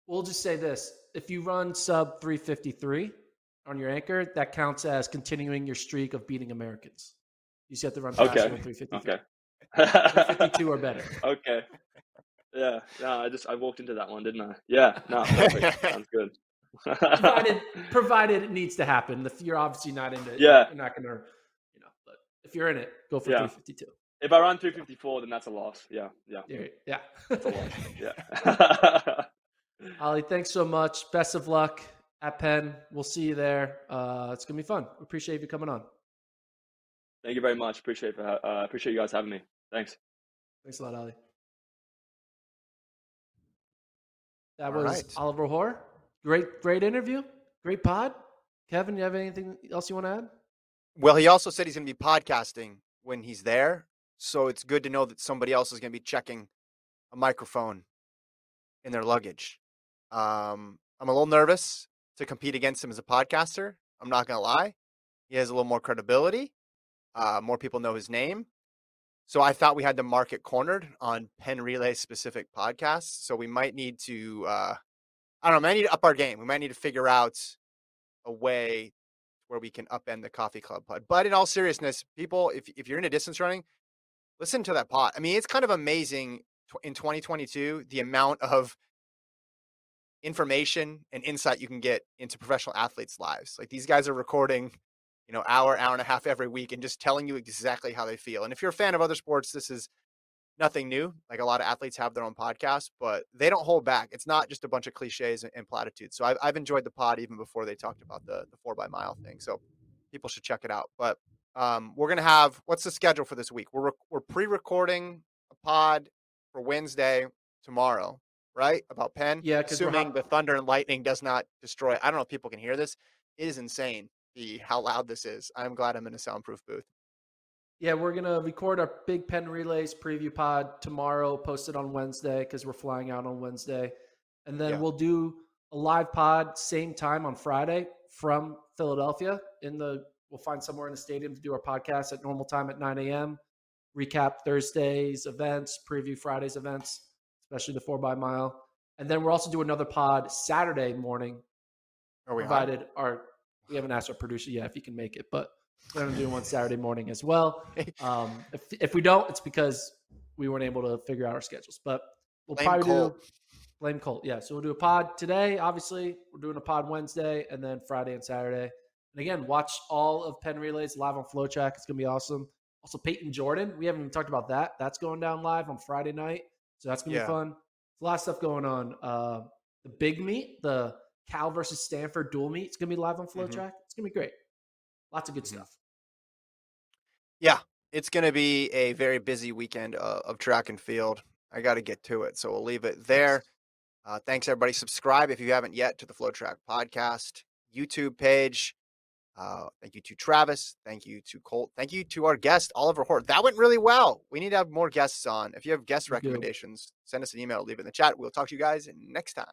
We'll just say this: if you run sub 353 on your anchor, that counts as continuing your streak of beating Americans. You just have to run faster okay. than 353. Okay. 352 or better. Okay. Yeah. No, I just I walked into that one, didn't I? Yeah. No. Sounds good. provided, provided it needs to happen. If you're obviously not into it, yeah. you're not gonna, you know. But if you're in it, go for yeah. 352. If I run 354, then that's a loss. Yeah. Yeah. Yeah. That's a loss. Yeah. Ali, thanks so much. Best of luck at Penn. We'll see you there. Uh, it's gonna be fun. Appreciate you coming on. Thank you very much. Appreciate uh, appreciate you guys having me. Thanks. Thanks a lot, Ali. That was right. Oliver Hoare. Great, great interview. Great pod. Kevin, you have anything else you want to add? Well, he also said he's going to be podcasting when he's there. So it's good to know that somebody else is going to be checking a microphone in their luggage. Um, I'm a little nervous to compete against him as a podcaster. I'm not going to lie. He has a little more credibility. Uh, more people know his name. So I thought we had the market cornered on Penn Relay specific podcasts. So we might need to, uh, I don't know, might need to up our game. We might need to figure out a way where we can upend the coffee club pod. But in all seriousness, people, if, if you're into distance running, listen to that pod. I mean, it's kind of amazing in 2022 the amount of information and insight you can get into professional athletes' lives. Like these guys are recording, you know, hour, hour and a half every week and just telling you exactly how they feel. And if you're a fan of other sports, this is nothing new. Like a lot of athletes have their own podcast, but they don't hold back. It's not just a bunch of cliches and, platitudes. So I've, I've enjoyed the pod even before they talked about the the four by mile thing. So people should check it out. But um, we're gonna have what's the schedule for this week? We're we're pre-recording a pod for Wednesday tomorrow, right? About Penn. Yeah, assuming the thunder and lightning does not destroy. I don't know if people can hear this. It is insane the how loud this is. I'm glad I'm in a soundproof booth. Yeah, we're gonna record our big Penn relays preview pod tomorrow, post it on Wednesday because we're flying out on Wednesday, and then yeah. we'll do a live pod same time on Friday from Philadelphia. In the we'll find somewhere in the stadium to do our podcast at normal time at 9 a.m. Recap Thursday's events, preview Friday's events, especially the four by mile, and then we're also doing another pod Saturday morning. Are we provided our we haven't asked our producer yet if he can make it, but we're going to do one Saturday morning as well. Um, if, if we don't, it's because we weren't able to figure out our schedules. But we'll blame probably Colt. do blame Colt. Yeah, so we'll do a pod today. Obviously, we're doing a pod Wednesday, and then Friday and Saturday. And again, watch all of Penn Relays live on FloTrack. It's going to be awesome. Also, Payton Jordan. We haven't even talked about that. That's going down live on Friday night, so that's going to yeah. be fun. There's a lot of stuff going on. Uh, the big meet, the Cal versus Stanford dual meet, it's going to be live on FloTrack. Mm-hmm. It's going to be great. Lots of good mm-hmm. stuff. Yeah, it's going to be a very busy weekend uh, of track and field. I got to get to it, so we'll leave it there. Uh, thanks, everybody. Subscribe if you haven't yet to the FloTrack podcast YouTube page. Uh, thank you to Travis. Thank you to Colt. Thank you to our guest, Oliver Hoare. That went really well. We need to have more guests on. If you have guest recommendations, send us an email, leave it in the chat. We'll talk to you guys next time.